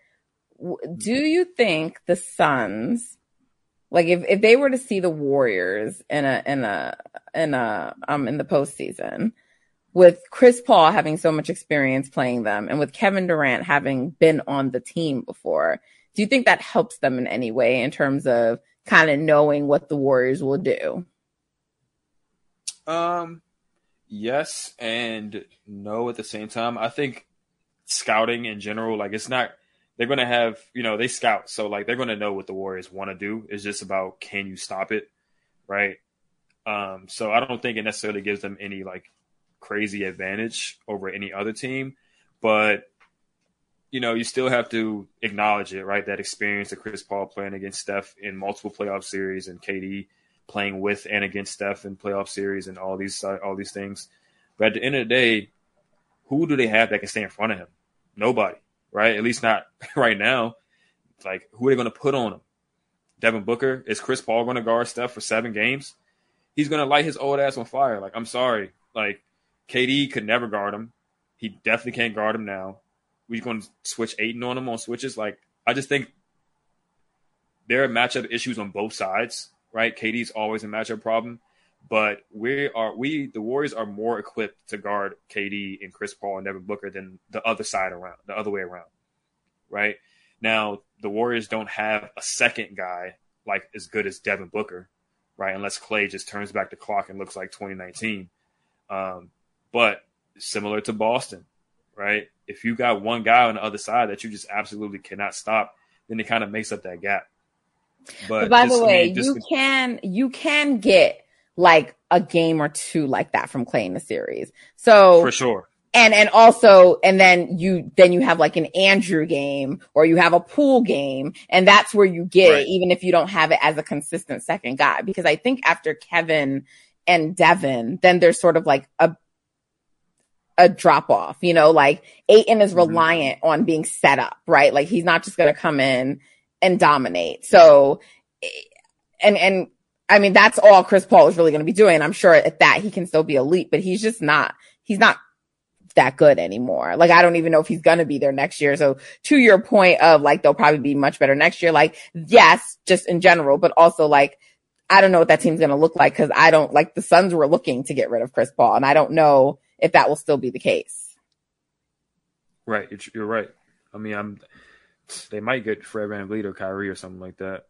w- do you think the Suns, like if, if they were to see the Warriors in a in a in a um in the postseason, with Chris Paul having so much experience playing them and with Kevin Durant having been on the team before, do you think that helps them in any way in terms of kind of knowing what the Warriors will do? Um, yes and no at the same time. I think scouting in general, like it's not they're gonna have, you know, they scout, so like they're gonna know what the Warriors want to do. It's just about can you stop it, right? Um, so I don't think it necessarily gives them any like crazy advantage over any other team, but you know, you still have to acknowledge it, right? That experience of Chris Paul playing against Steph in multiple playoff series and KD playing with and against Steph in playoff series and all these all these things. But at the end of the day, who do they have that can stay in front of him? Nobody, right? At least not right now. Like, who are they going to put on him? Devin Booker? Is Chris Paul going to guard Steph for seven games? He's going to light his old ass on fire. Like, I'm sorry. Like, KD could never guard him. He definitely can't guard him now. We're going to switch Ayton on him on switches. Like, I just think there are matchup issues on both sides right? KD's always a matchup problem, but we are we the Warriors are more equipped to guard KD and Chris Paul and Devin Booker than the other side around, the other way around, right? Now the Warriors don't have a second guy like as good as Devin Booker, right? Unless Klay just turns back the clock and looks like 2019. Um, but similar to Boston, right? If you got one guy on the other side that you just absolutely cannot stop, then it kind of makes up that gap. But, but by the way, I mean, you can you can get like a game or two like that from Klay in the series. So for sure. And and also and then you then you have like an Andrew game or you have a Poole game and that's where you get right. it, even if you don't have it as a consistent second guy because I think after Kevin and Devin then there's sort of like a a drop off, you know, like Ayton is mm-hmm. reliant mm-hmm. on being set up, right? Like he's not just going to come in and dominate. So, and, and I mean, that's all Chris Paul is really going to be doing. I'm sure at that he can still be elite, but he's just not, he's not that good anymore. Like, I don't even know if he's going to be there next year. So to your point of like, they'll probably be much better next year. Like, yes, just in general, but also like, I don't know what that team's going to look like because I don't like the Suns were looking to get rid of Chris Paul and I don't know if that will still be the case. Right. You're right. I mean, I'm, they might get Fred VanVleet or Kyrie or something like that.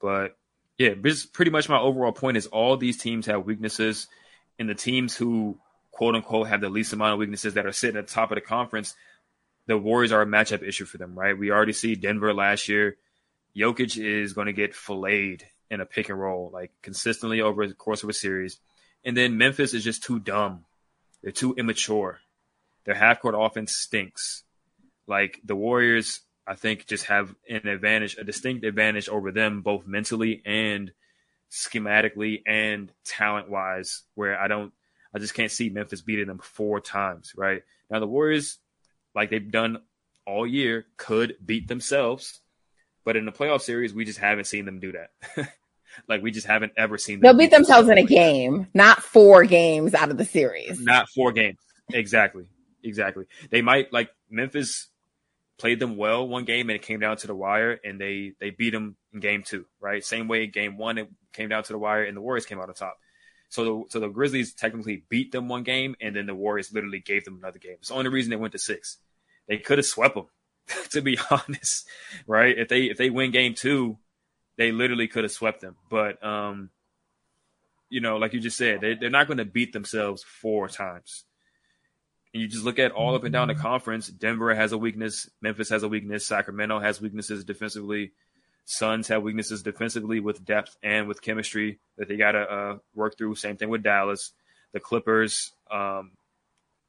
But yeah, this pretty much my overall point is all these teams have weaknesses, and the teams who quote unquote have the least amount of weaknesses that are sitting at the top of the conference, the Warriors are a matchup issue for them, right? We already see Denver last year. Jokic is going to get filleted in a pick and roll, like consistently over the course of a series. And then Memphis is just too dumb. They're too immature. Their half court offense stinks. Like the Warriors I think just have an advantage, a distinct advantage over them, both mentally and schematically and talent wise, where I don't, I just can't see Memphis beating them four times, right? Now, the Warriors, like they've done all year, could beat themselves, but in the playoff series, we just haven't seen them do that. like we just haven't ever seen them. They'll beat themselves in a game, not four games out of the series. Not four games. Exactly. Exactly. They might like Memphis played them well one game and it came down to the wire and they they beat them in game two, right? Same way game one it came down to the wire and the Warriors came out on top. So the so the Grizzlies technically beat them one game and then the Warriors literally gave them another game. It's the only reason they went to six. They could have swept them, to be honest, right? If they if they win game two, they literally could have swept them. But um, you know, like you just said, they, they're not going to beat themselves four times and you just look at all up and down the conference, Denver has a weakness, Memphis has a weakness, Sacramento has weaknesses defensively, Suns have weaknesses defensively with depth and with chemistry that they got to uh, work through. Same thing with Dallas, the Clippers. Um,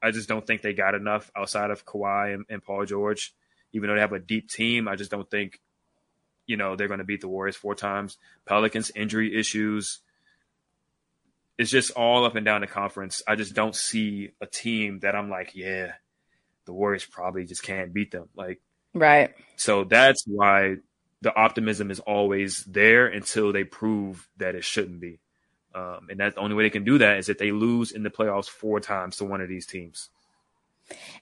I just don't think they got enough outside of Kawhi and, and Paul George. Even though they have a deep team, I just don't think, you know, they're going to beat the Warriors four times. Pelicans injury issues it's just all up and down the conference. I just don't see a team that I'm like, yeah, the Warriors probably just can't beat them. Like, right. So that's why the optimism is always there until they prove that it shouldn't be. Um, and that's the only way they can do that is if they lose in the playoffs four times to one of these teams.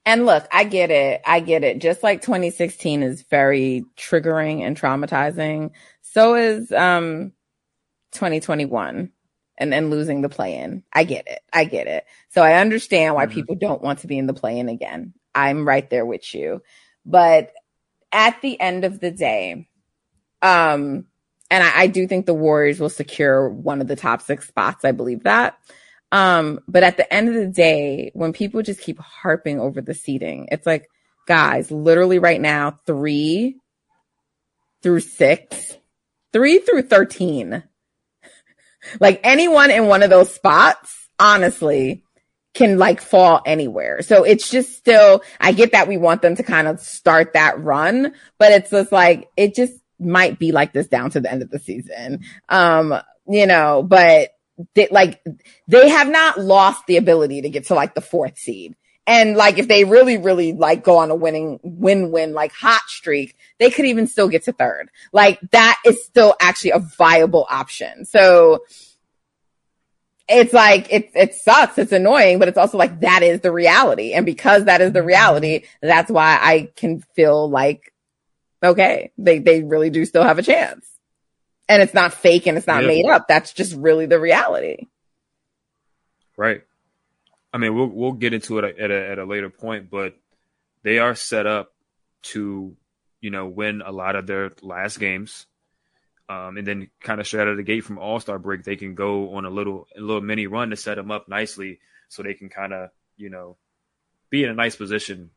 And look, I get it. I get it. Just like 2016 is very triggering and traumatizing, so is um 2021 and then losing the play in. I get it. I get it. So I understand why mm-hmm. people don't want to be in the play in again. I'm right there with you. But at the end of the day, um, and I, I, do think the Warriors will secure one of the top six spots. I believe that. Um, but at the end of the day, when people just keep harping over the seating, it's like, guys, literally right now, three through six, three through 13. like anyone in one of those spots, honestly, can like fall anywhere. So it's just still, I get that we want them to kind of start that run, but it's just like, it just might be like this down to the end of the season. Um, you know, but they, like they have not lost the ability to get to like the fourth seed. And like if they really, really like go on a winning win win like hot streak, they could even still get to third. Like that is still actually a viable option. So it's like it it sucks, it's annoying, but it's also like that is the reality. And because that is the reality, that's why I can feel like okay, they they really do still have a chance. And it's not fake and it's not made up. That's just really the reality. Right. I mean, we'll we'll get into it at a at a later point, but they are set up to, you know, win a lot of their last games, um, and then kind of straight out of the gate from All Star break, they can go on a little a little mini run to set them up nicely, so they can kind of you know be in a nice position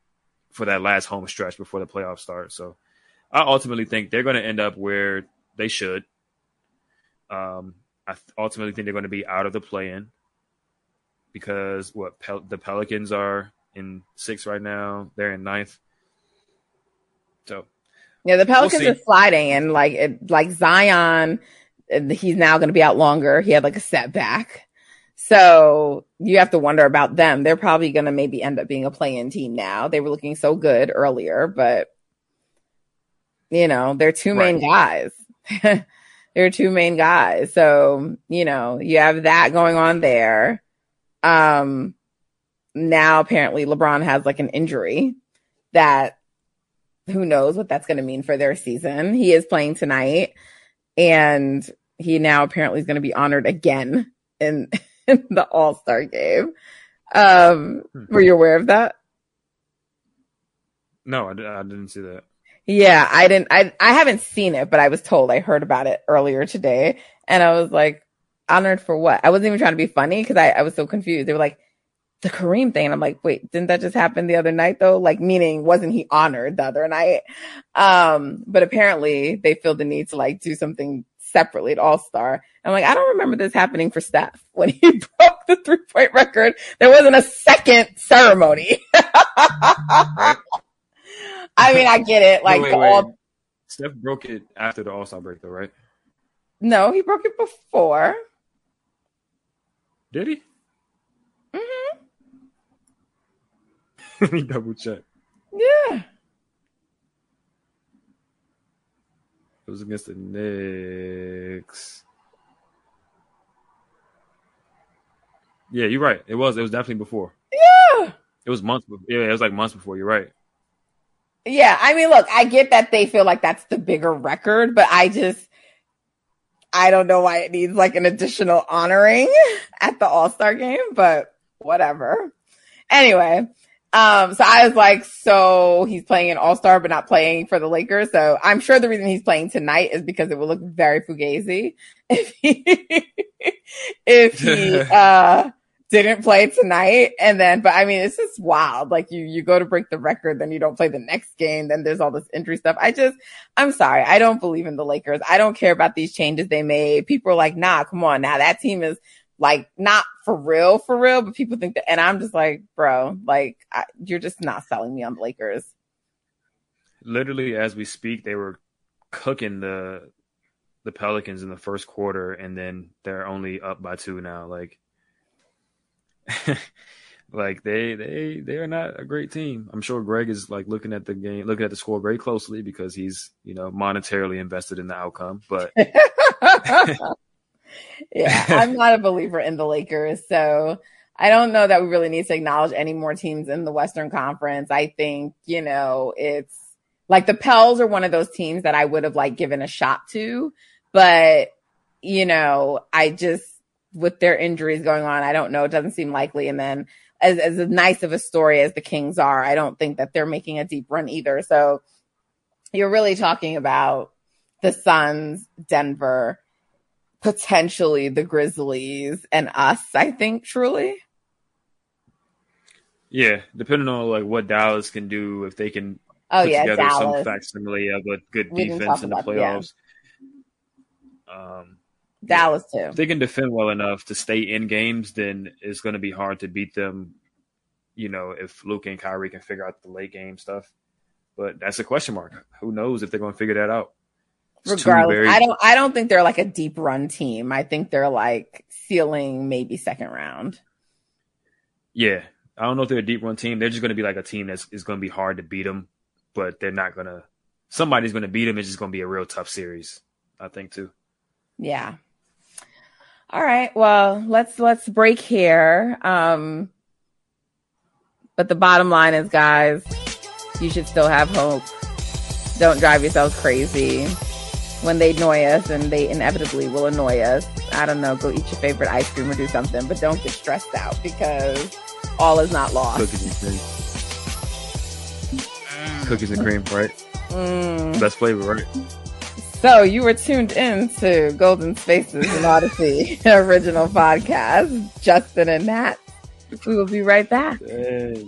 for that last home stretch before the playoffs start. So, I ultimately think they're going to end up where they should. Um, I ultimately think they're going to be out of the play-in because what Pel- the Pelicans are in sixth right now. They're in ninth. So yeah, the Pelicans we'll are sliding, and like it, like Zion, he's now going to be out longer. He had like a setback, so you have to wonder about them. They're probably going to maybe end up being a play-in team now. They were looking so good earlier, but you know they're two main right. guys. they're two main guys, so you know you have that going on there. Um, now apparently LeBron has like an injury that who knows what that's going to mean for their season. He is playing tonight and he now apparently is going to be honored again in, in the All Star game. Um, were you aware of that? No, I, I didn't see that. Yeah, I didn't. I I haven't seen it, but I was told I heard about it earlier today, and I was like, honored for what? I wasn't even trying to be funny because I, I was so confused. They were like, the Kareem thing. And I'm like, wait, didn't that just happen the other night though? Like, meaning wasn't he honored the other night? Um, but apparently they feel the need to like do something separately at All Star. I'm like, I don't remember this happening for Steph when he broke the three point record. There wasn't a second ceremony. I mean, I get it. Like, wait, wait, all... Steph broke it after the All Star break, though, right? No, he broke it before. Did he? Mm-hmm. Let me double check. Yeah. It was against the Knicks. Yeah, you're right. It was. It was definitely before. Yeah. It was months. Before. Yeah, it was like months before. You're right. Yeah, I mean, look, I get that they feel like that's the bigger record, but I just I don't know why it needs like an additional honoring at the All Star game, but whatever. Anyway, um, so I was like, so he's playing an All Star, but not playing for the Lakers. So I'm sure the reason he's playing tonight is because it will look very fugazi if he if he uh didn't play tonight and then but I mean it's just wild. Like you you go to break the record, then you don't play the next game, then there's all this injury stuff. I just I'm sorry. I don't believe in the Lakers. I don't care about these changes they made. People are like, nah, come on now. That team is like not for real, for real, but people think that and I'm just like, bro, like I, you're just not selling me on the Lakers. Literally as we speak, they were cooking the the Pelicans in the first quarter and then they're only up by two now. Like like they they they are not a great team. I'm sure Greg is like looking at the game, looking at the score very closely because he's you know monetarily invested in the outcome. But yeah, I'm not a believer in the Lakers, so I don't know that we really need to acknowledge any more teams in the Western Conference. I think you know it's like the Pels are one of those teams that I would have like given a shot to, but you know I just with their injuries going on, I don't know. It doesn't seem likely. And then as, as nice of a story as the Kings are, I don't think that they're making a deep run either. So you're really talking about the Suns, Denver, potentially the Grizzlies and us, I think, truly. Yeah, depending on like what Dallas can do, if they can Oh put yeah, together Dallas. some facsimile of a good We defense in the about- yeah. playoffs. Um, Dallas too. if they can defend well enough to stay in games, then it's going to be hard to beat them. You know, if Luke and Kyrie can figure out the late game stuff, but that's a question mark. Who knows if they're going to figure that out? It's Regardless, very- I don't. I don't think they're like a deep run team. I think they're like ceiling maybe second round. Yeah, I don't know if they're a deep run team. They're just going to be like a team that's is going to be hard to beat them, but they're not going to. Somebody's going to beat them. It's just going to be a real tough series. I think too. Yeah. All right. Well, let's let's break here. Um but the bottom line is guys, you should still have hope. Don't drive yourselves crazy. When they annoy us and they inevitably will annoy us, I don't know, go eat your favorite ice cream or do something, but don't get stressed out because all is not lost. Cookies and cream. Cookies and cream, right? Mm. Best flavor, right? So you were tuned in to Golden Spaces and Audacy original podcast. Justin and Nat. We will be right back. Hey.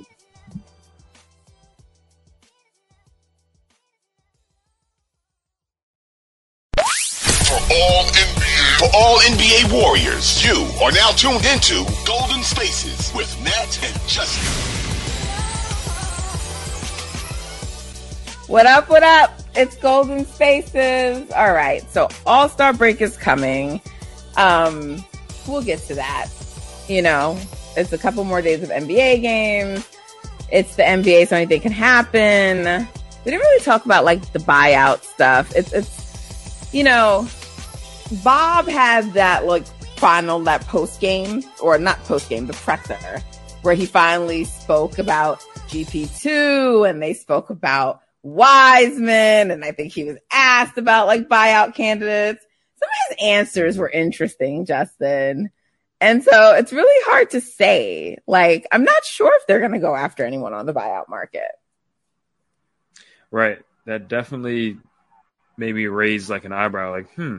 For all NBA, for all NBA warriors, you are now tuned into Golden Spaces with Nat and Justin. What up? What up? It's Golden Spaces. All right. So All Star break is coming. Um, we'll get to that. You know, it's a couple more days of NBA games. It's the NBA, so anything can happen. We didn't really talk about like the buyout stuff. It's it's you know, Bob had that like final that post game or not post game, the presser, where he finally spoke about GP2 and they spoke about Wiseman. And I think he was asked about like buyout candidates. Some of his answers were interesting, Justin. And so it's really hard to say. Like, I'm not sure if they're going to go after anyone on the buyout market. Right. That definitely made me raise like an eyebrow, like, hmm,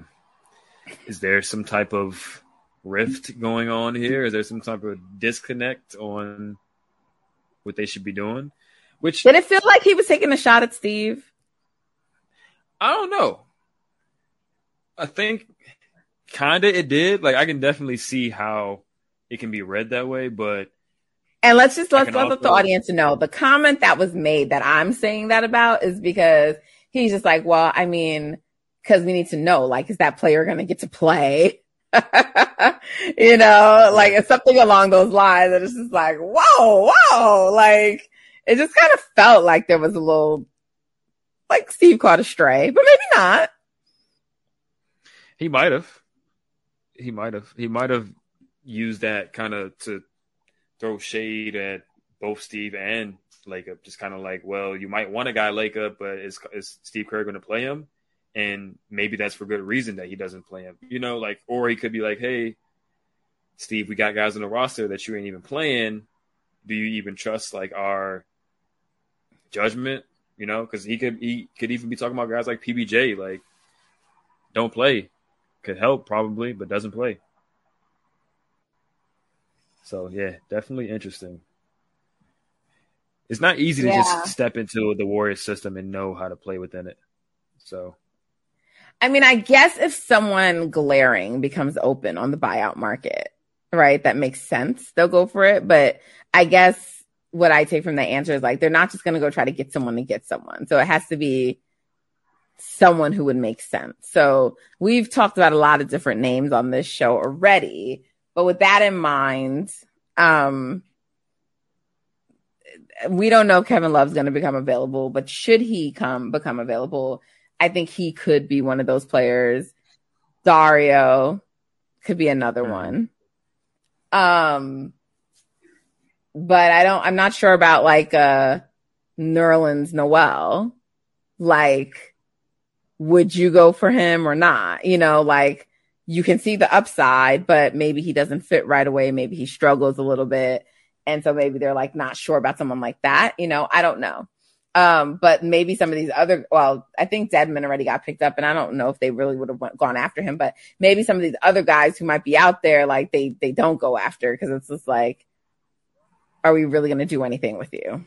is there some type of rift going on here? Is there some type of disconnect on what they should be doing? Which Did it feel like he was taking a shot at Steve? I don't know. I think kinda it did. Like I can definitely see how it can be read that way, but And let's just let's let the audience know the comment that was made that I'm saying that about is because he's just like, well, I mean, because we need to know, like, is that player going to get to play? you know, like it's something along those lines. And it's just like, whoa, whoa, like it just kind of felt like there was a little, like Steve caught a stray, but maybe not. he might have. He might have. He might have used that kind of to throw shade at both Steve and Lacob. Just kind of like, well, you might want a guy Lacob, but is is Steve Kerr going to play him? And maybe that's for good reason that he doesn't play him. You know, like, or he could be like, hey, Steve, we got guys on the roster that you ain't even playing. Do you even trust like our judgment? You know, because he could he could even be talking about guys like PBJ, like don't play, could help probably, but doesn't play. So yeah, definitely interesting. It's not easy to Yeah. just step into the Warriors system and know how to play within it. So I mean, I guess if someone glaring becomes open on the buyout market, right, that makes sense. They'll go for it. But I guess what I take from the answer is like they're not just going to go try to get someone to get someone. So it has to be someone who would make sense. So we've talked about a lot of different names on this show already. But with that in mind, um, we don't know if Kevin Love's going to become available, but should he come become available, I think he could be one of those players. Dario could be another Mhm. one. Um, but I don't, I'm not sure about like, uh, Nerlens Noel. Like, would you go for him or not? You know, like you can see the upside, but maybe he doesn't fit right away. Maybe he struggles a little bit. And so maybe they're like not sure about someone like that. You know, I don't know. Um, but maybe some of these other, well, I think Dedmon already got picked up, and I don't know if they really would have gone after him. But maybe some of these other guys who might be out there, like they they don't go after because it's just like, are we really going to do anything with you?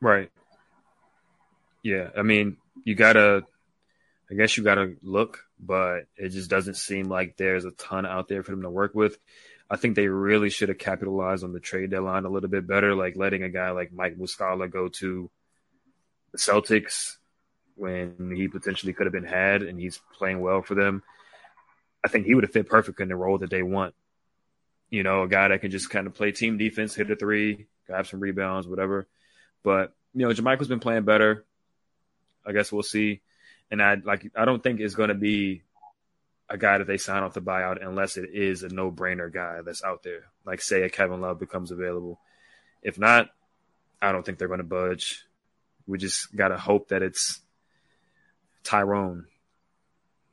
Right. Yeah, I mean, you gotta. I guess you gotta look, but it just doesn't seem like there's a ton out there for them to work with. I think they really should have capitalized on the trade deadline a little bit better, like letting a guy like Mike Muscala go to the Celtics when he potentially could have been had and he's playing well for them. I think he would have fit perfect in the role that they want. You know, a guy that can just kind of play team defense, hit a three, grab some rebounds, whatever. But, you know, JaMychal's been playing better. I guess we'll see. And I like I don't think it's gonna be a guy that they sign off the buyout unless it is a no brainer guy that's out there. Like say a Kevin Love becomes available. If not, I don't think they're going to budge. We just got to hope that it's Ty Jerome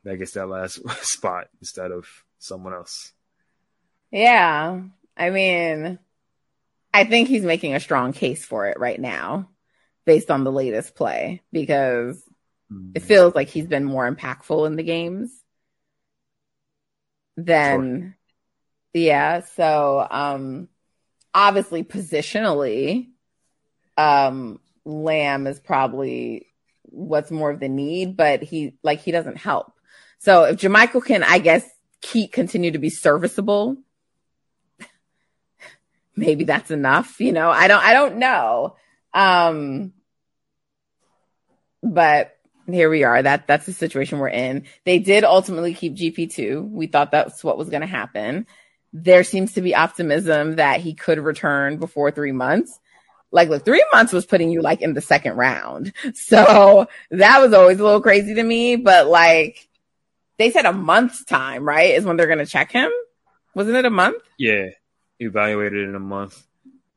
that gets that last spot instead of someone else. Yeah. I mean, I think he's making a strong case for it right now based on the latest play because mm-hmm. it feels like he's been more impactful in the games than sure. yeah so um obviously positionally um Lamb is probably what's more of the need but he like he doesn't help so if JaMychal can i guess keep continue to be serviceable maybe that's enough you know i don't i don't know um but here we are. That that's the situation we're in. They did ultimately keep GP2. We thought that's what was going to happen. There seems to be optimism that he could return before three months. Like, look, three months was putting you like in the second round. So that was always a little crazy to me. But like, they said a month's time, right? Is when they're going to check him. Wasn't it a month? Yeah. Evaluated in a month.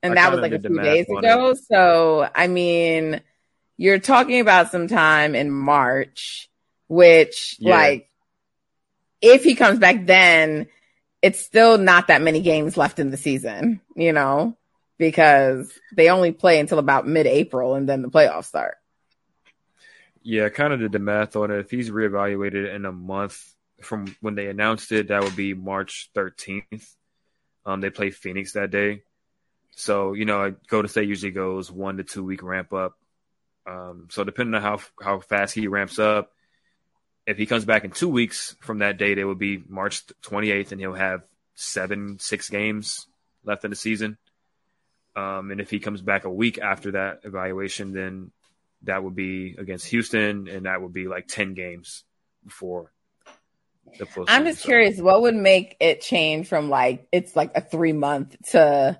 And I that was like a few days ago. So, I mean, you're talking about some time in March, which yeah. like if he comes back then, it's still not that many games left in the season, you know, because they only play until about mid April and then the playoffs start. Yeah, kind of did the math on it. If he's reevaluated in a month from when they announced it, that would be March 13th. Um, they play Phoenix that day. So, you know, Golden State usually goes one to two week ramp up. Um, so depending on how how fast he ramps up, if he comes back in two weeks from that date, it will be March 28th, and he'll have seven six games left in the season. Um, and if he comes back a week after that evaluation, then that would be against Houston, and that would be like ten games before I'm just so. curious, what would make it change from like it's like a three month to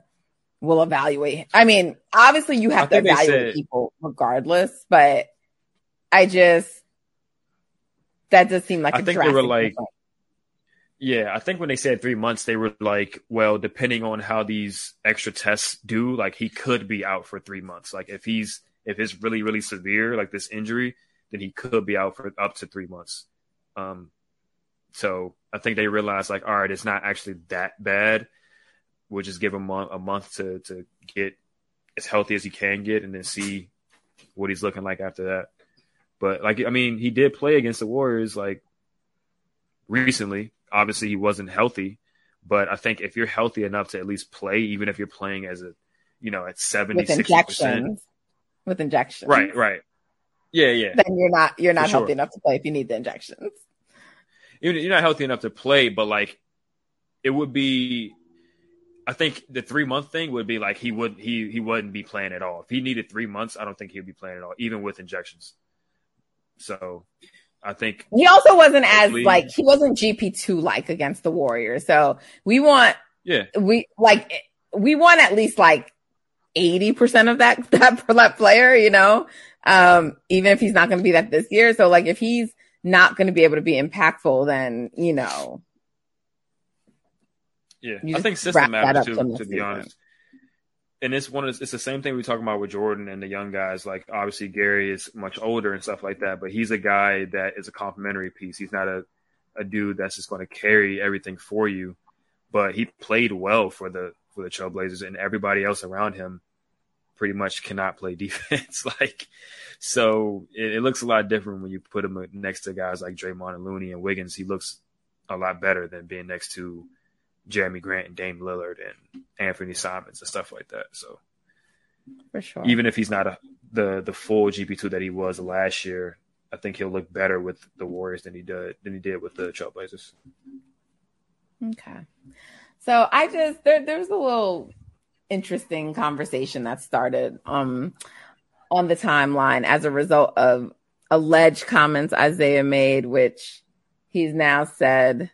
we'll evaluate. I mean, obviously you have to evaluate said, people regardless, but I just that does seem like I think they were like Yeah, I think when they said three months, they were like, well, depending on how these extra tests do, like he could be out for three months. Like if he's if it's really, really severe, like this injury, then he could be out for up to three months. Um so I think they realized like, all right, it's not actually that bad we'll just give him a, month to to get as healthy as he can get, and then see what he's looking like after that. But like, I mean, he did play against the Warriors like recently. Obviously, he wasn't healthy, but I think if you're healthy enough to at least play, even if you're playing as a, you know, at 70, with injections, with injections, right, right, yeah, yeah. Then you're not you're not For healthy sure. enough to play if you need the injections. You're not healthy enough to play, but like, it would be I think the three month thing would be like he would he he wouldn't be playing at all. If he needed three months, I don't think he'd be playing at all, even with injections. So I think he also wasn't as like he wasn't GP two like against the Warriors. So we want yeah we like we want at least like eighty percent of that that that player, you know, um, even if he's not going to be that this year. So like if he's not going to be able to be impactful, then you know yeah, I think system matters too. To be honest, and it's one of it's the same thing we talk about with Jordan and the young guys. Like obviously Gary is much older and stuff like that, but he's a guy that is a complimentary piece. He's not a a dude that's just going to carry everything for you, but he played well for the for the Trailblazers and everybody else around him pretty much cannot play defense. like, so it, it, looks a lot different when you put him next to guys like Draymond and Looney and Wiggins. He looks a lot better than being next to Jerami Grant and Dame Lillard and Anfernee Simons and stuff like that. So, for sure, even if he's not a, the the full GP two that he was last year, I think he'll look better with the Warriors than he did than he did with the Trailblazers. Okay. So I just there there's a little interesting conversation that started um on the timeline as a result of alleged comments Isiah made, which he's now said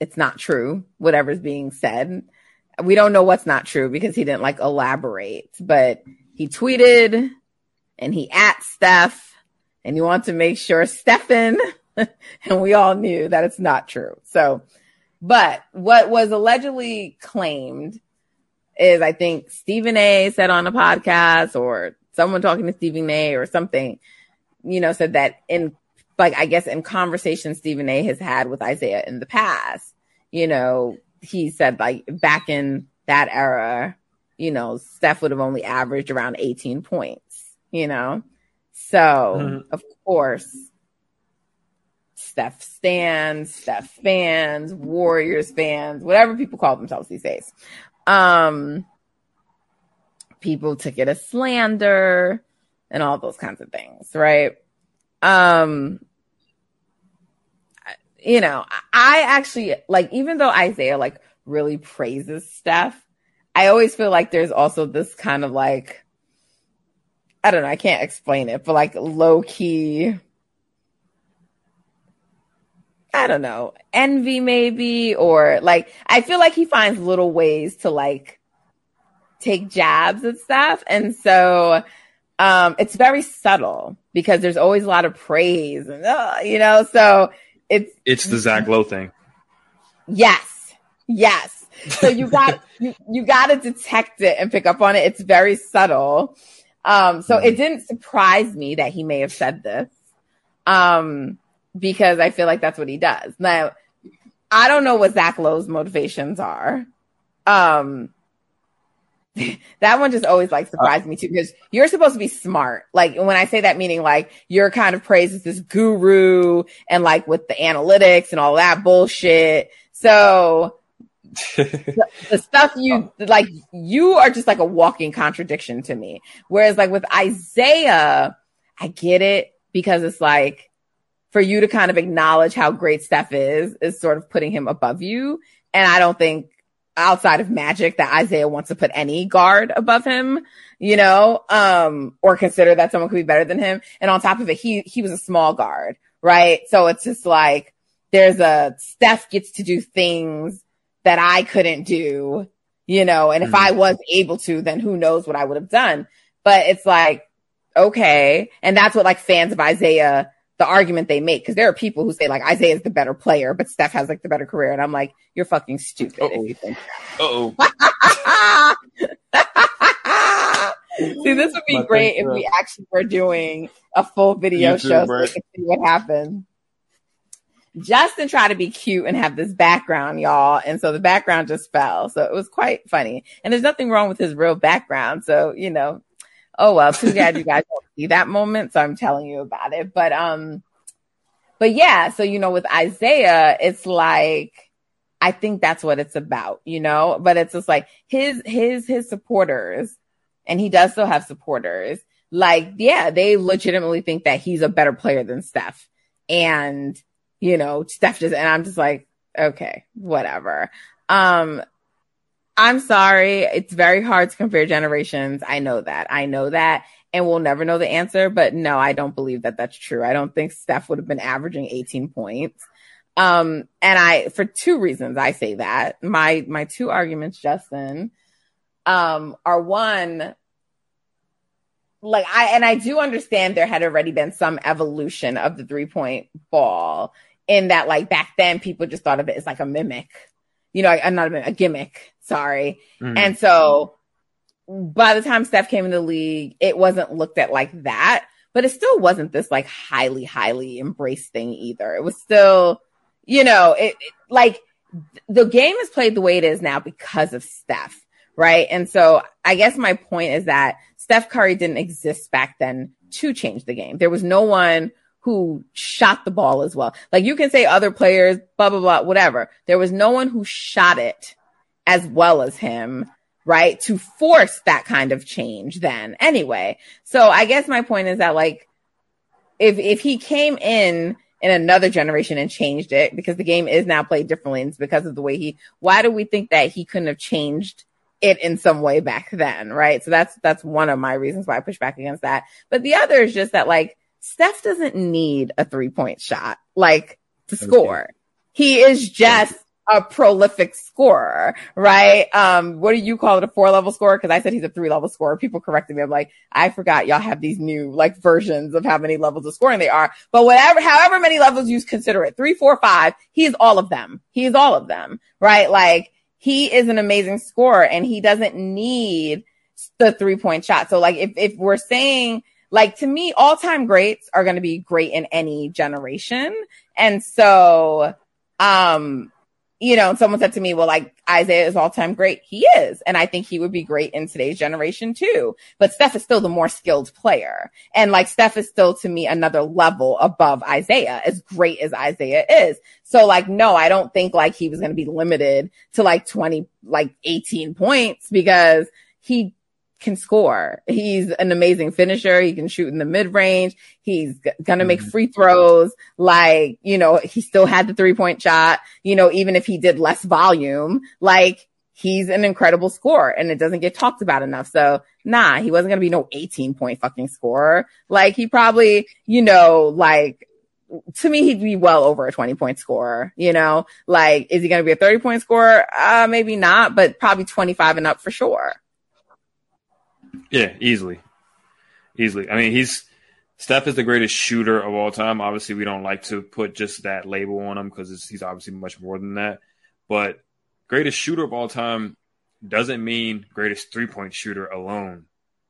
it's not true, whatever's being said. We don't know what's not true because he didn't like elaborate, but he tweeted and he at Steph and you want to make sure Stefan and we all knew that it's not true. So, but what was allegedly claimed is I think Stephen A said on a podcast or someone talking to Stephen A or something, you know, said that in like, I guess in conversations Stephen A has had with Isiah in the past, you know, he said like back in that era, you know, Steph would have only averaged around 18 points, you know? So, mm-hmm. of course, Steph stands, Steph fans, Warriors fans, whatever people call themselves these days. Um, people took it as slander and all those kinds of things, right? Um, you know, I actually like, even though Isiah like really praises Steph, I always feel like there's also this kind of like, I don't know, I can't explain it, but like low key, I don't know, envy maybe, or like, I feel like he finds little ways to like take jabs at stuff. And so, um, it's very subtle because there's always a lot of praise and, uh, you know, so it's, it's the Zach Lowe thing. Yes. Yes. So you got, you, you got to detect it and pick up on it. It's very subtle. Um, so it didn't surprise me that he may have said this. Um, because I feel like that's what he does. Now, I don't know what Zach Lowe's motivations are. Um, that one just always like surprised me too because you're supposed to be smart. Like when I say that, meaning like you're kind of praised as this guru and like with the analytics and all that bullshit. So the, the, stuff you like, you are just like a walking contradiction to me. Whereas like with Isiah, I get it because it's like for you to kind of acknowledge how great Steph is, is sort of putting him above you. And I don't think outside of Magic that Isiah wants to put any guard above him, you know, um, or consider that someone could be better than him. And on top of it, he, he was a small guard, right? So it's just like, there's a Steph gets to do things that I couldn't do, you know, and if I was able to, then who knows what I would have done. But it's like, okay. And that's what like fans of Isiah the argument they make because there are people who say like Isiah is the better player, but Steph has like the better career, and I'm like, you're fucking stupid Uh-oh. if you think. Oh. see, this would be My great if we actually were doing a full video YouTube, show so we could see what happened. Justin tried to be cute and have this background, y'all. And so the background just fell. So it was quite funny. And there's nothing wrong with his real background. So, you know, oh well, too bad you guys don't see that moment. So I'm telling you about it. But um, but yeah, so you know, with Isiah, it's like I think that's what it's about, you know. But it's just like his his his supporters, and he does still have supporters. Like, yeah, they legitimately think that he's a better player than Steph, and you know, Steph just and I'm just like, okay, whatever. Um, I'm sorry. It's very hard to compare generations. I know that. I know that. And we'll never know the answer. But no, I don't believe that that's true. I don't think Steph would have been averaging 18 points. Um, and I, for two reasons, I say that. My, my two arguments, Justin, um, are one, like I, and I do understand there had already been some evolution of the three point ball in that, like back then people just thought of it as like a mimic, you know, I'm not a, a gimmick sorry. Mm. And so by the time Steph came in the league, it wasn't looked at like that, but it still wasn't this like highly, highly embraced thing either. It was still, you know, it, it like the game is played the way it is now because of Steph, right? And so I guess my point is that Steph Curry didn't exist back then to change the game. There was no one who shot the ball as well. Like you can say other players, blah, blah, blah, whatever. There was no one who shot it as well as him, right? To force that kind of change then anyway. So I guess my point is that like, if, if he came in in another generation and changed it because the game is now played differently and it's because of the way he, why do we think that he couldn't have changed it in some way back then? Right. So that's, that's one of my reasons why I push back against that. But the other is just that like, Steph doesn't need a three point shot like to score. He is just a prolific scorer, right? Um, what do you call it? A four level scorer? Cause I said he's a three level scorer. People corrected me. I'm like, I forgot y'all have these new like versions of how many levels of scoring they are. But whatever, however many levels you consider it, three, four, five, he's all of them. He's all of them, right? Like he is an amazing scorer and he doesn't need the three point shot. So like if, if we're saying like to me, all time greats are going to be great in any generation. And so, um, you know, someone said to me, well, like Isiah is all time great. He is. And I think he would be great in today's generation too. But Steph is still the more skilled player. And like Steph is still to me another level above Isiah, as great as Isiah is. So like, no, I don't think like he was going to be limited to like 20, like 18 points because he can score. He's an amazing finisher. He can shoot in the mid range. He's g- gonna make mm-hmm. free throws. Like, you know, he still had the three point shot, you know, even if he did less volume, like he's an incredible scorer and it doesn't get talked about enough. So nah, he wasn't to be no 18 point fucking scorer. Like he probably, you know, like to me, he'd be well over a 20 point scorer, you know, like, is he going to be a 30 point scorer? Uh, maybe not, but probably 25 and up for sure. Yeah, easily, easily. I mean, he's Steph is the greatest shooter of all time. Obviously, we don't like to put just that label on him because he's obviously much more than that. But greatest shooter of all time doesn't mean greatest three point shooter alone.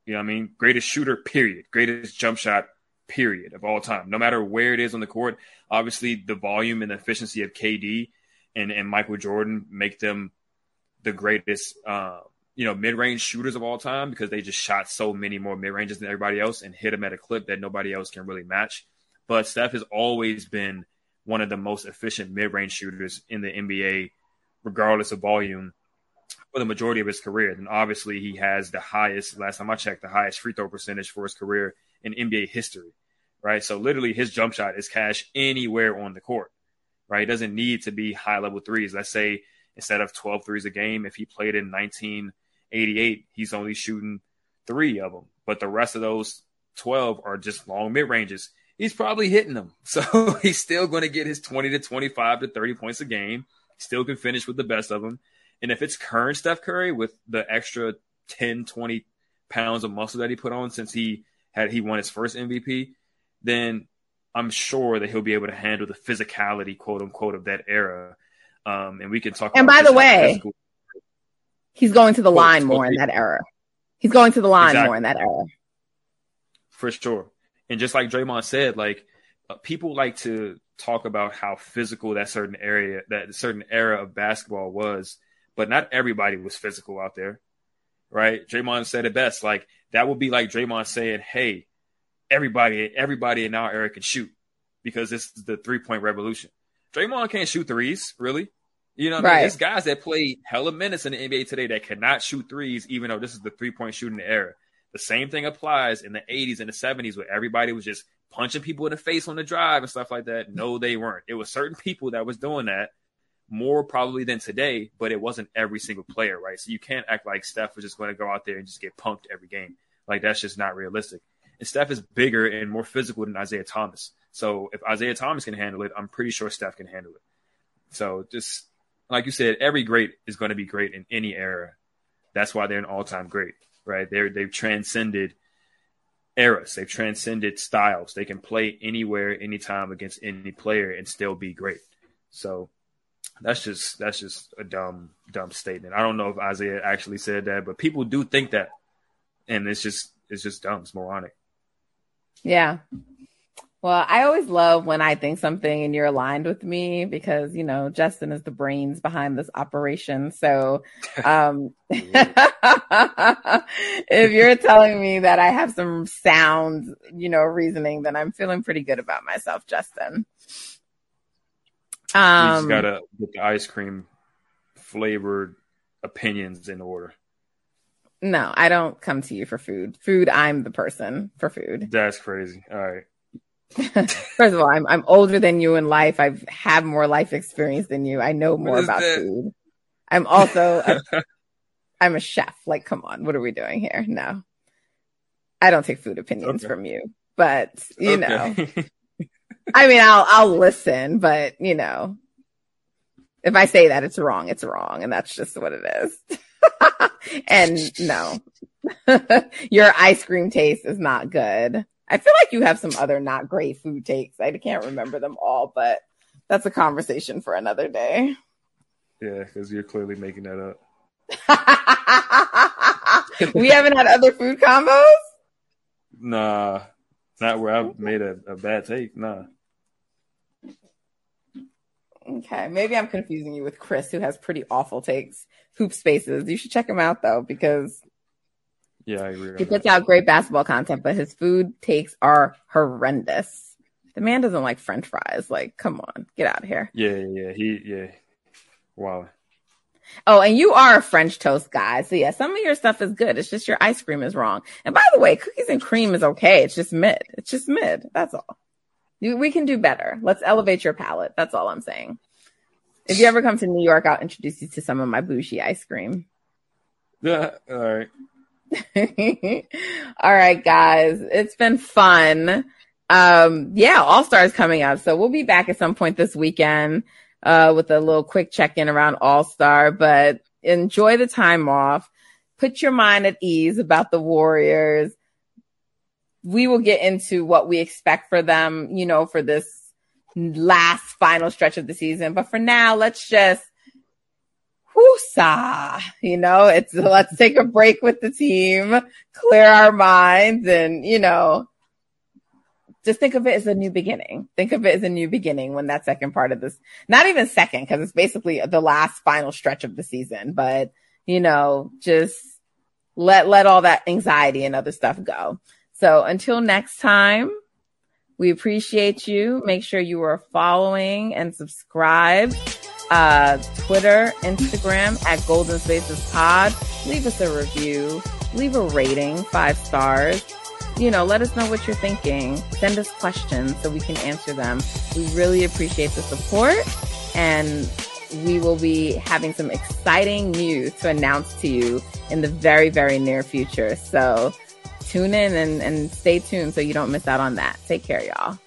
You know what I mean? Greatest shooter, period. Greatest jump shot, period, of all time. No matter where it is on the court, obviously the volume and the efficiency of KD and, and Michael Jordan make them the greatest uh, you know, mid-range shooters of all time because they just shot so many more mid-ranges than everybody else and hit them at a clip that nobody else can really match. But Steph has always been one of the most efficient mid-range shooters in the NBA, regardless of volume, for the majority of his career. And obviously, he has the highest. Last time I checked, the highest free throw percentage for his career in NBA history. Right, so literally, his jump shot is cash anywhere on the court. Right, it doesn't need to be high-level threes. Let's say instead of 12 threes a game, if he played in 19- 88, he's only shooting three of them, but the rest of those 12 are just long mid ranges. He's probably hitting them. So he's still going to get his 20 to 25 to 30 points a game. Still can finish with the best of them. And if it's current Steph Curry with the extra 10, 20 pounds of muscle that he put on since he had he won his first MVP, then I'm sure that he'll be able to handle the physicality, quote unquote, of that era. Um, and we can talk. And by the way, physical- He's going to the line more in that era. He's going to the line exactly. more in that era. For sure. And just like Draymond said, like uh, people like to talk about how physical that certain area, that certain era of basketball was, but not everybody was physical out there, right? Draymond said it best. Like that would be like Draymond saying, "Hey, everybody, everybody in our era can shoot because this is the three point revolution." Draymond can't shoot threes, really. You know, right. I mean? there's guys that play hella minutes in the NBA today that cannot shoot threes, even though this is the three point shooting era. The same thing applies in the 80s and the 70s where everybody was just punching people in the face on the drive and stuff like that. No, they weren't. It was certain people that was doing that more probably than today, but it wasn't every single player, right? So you can't act like Steph was just going to go out there and just get punked every game. Like that's just not realistic. And Steph is bigger and more physical than Isiah Thomas. So if Isiah Thomas can handle it, I'm pretty sure Steph can handle it. So just like you said, every great is going to be great in any era. That's why they're an all-time great, right? They're they've transcended eras. They've transcended styles. They can play anywhere, anytime against any player and still be great. So that's just that's just a dumb dumb statement. I don't know if Isiah actually said that, but people do think that, and it's just it's just dumb. It's moronic. Yeah, Well, I always love when I think something and you're aligned with me because, you know, Justin is the brains behind this operation. So, um, if you're telling me that I have some sound, you know, reasoning, then I'm feeling pretty good about myself, Justin. Um, you just gotta get the ice cream flavored opinions in order. No, I don't come to you for food. Food, I'm the person for food. That's crazy. All right. First of all, I'm I'm older than you in life. I've had more life experience than you. I know more about that? food. I'm also a, I'm a chef. Like, come on, what are we doing here? No, I don't take food opinions okay. from you, but you okay. know, I mean, I'll I'll listen, but you know, if I say that it's wrong, it's wrong, and that's just what it is. and no, your ice cream taste is not good. I feel like you have some other not great food takes. I can't remember them all, but that's a conversation for another day. Yeah, because you're clearly making that up. we haven't had other food combos? Nah, not where I've made a, a bad take. Nah. Okay, maybe I'm confusing you with Chris, who has pretty awful takes. Hoop Spaces. You should check him out though, because yeah, I agree. He puts out great basketball content, but his food takes are horrendous. The man doesn't like French fries. Like, come on, get out of here. Yeah, yeah, he, yeah. Wow. Oh, and you are a French toast guy. So yeah, some of your stuff is good. It's just your ice cream is wrong. And by the way, cookies and cream is okay. It's just mid. It's just mid. That's all. We can do better. Let's elevate your palate. That's all I'm saying. If you ever come to New York, I'll introduce you to some of my bougie ice cream. Yeah, all right. All right, guys. It's been fun. Um, yeah, All Stars coming up. So we'll be back at some point this weekend, uh, with a little quick check in around All Star, but enjoy the time off. Put your mind at ease about the Warriors. We will get into what we expect for them, you know, for this last final stretch of the season. But for now, let's just whoosah, you know, it's let's take a break with the team, clear our minds, and you know, just think of it as a new beginning. Think of it as a new beginning when that second part of this, not even second, because it's basically the last final stretch of the season, but you know, just let let all that anxiety and other stuff go. So until next time, we appreciate you. Make sure you are following and subscribe uh, Twitter, Instagram at Golden Spaces Pod. Leave us a review, leave a rating, five stars. You know, let us know what you're thinking. Send us questions so we can answer them. We really appreciate the support and we will be having some exciting news to announce to you in the very, very near future. So tune in and, and stay tuned so you don't miss out on that. Take care, y'all.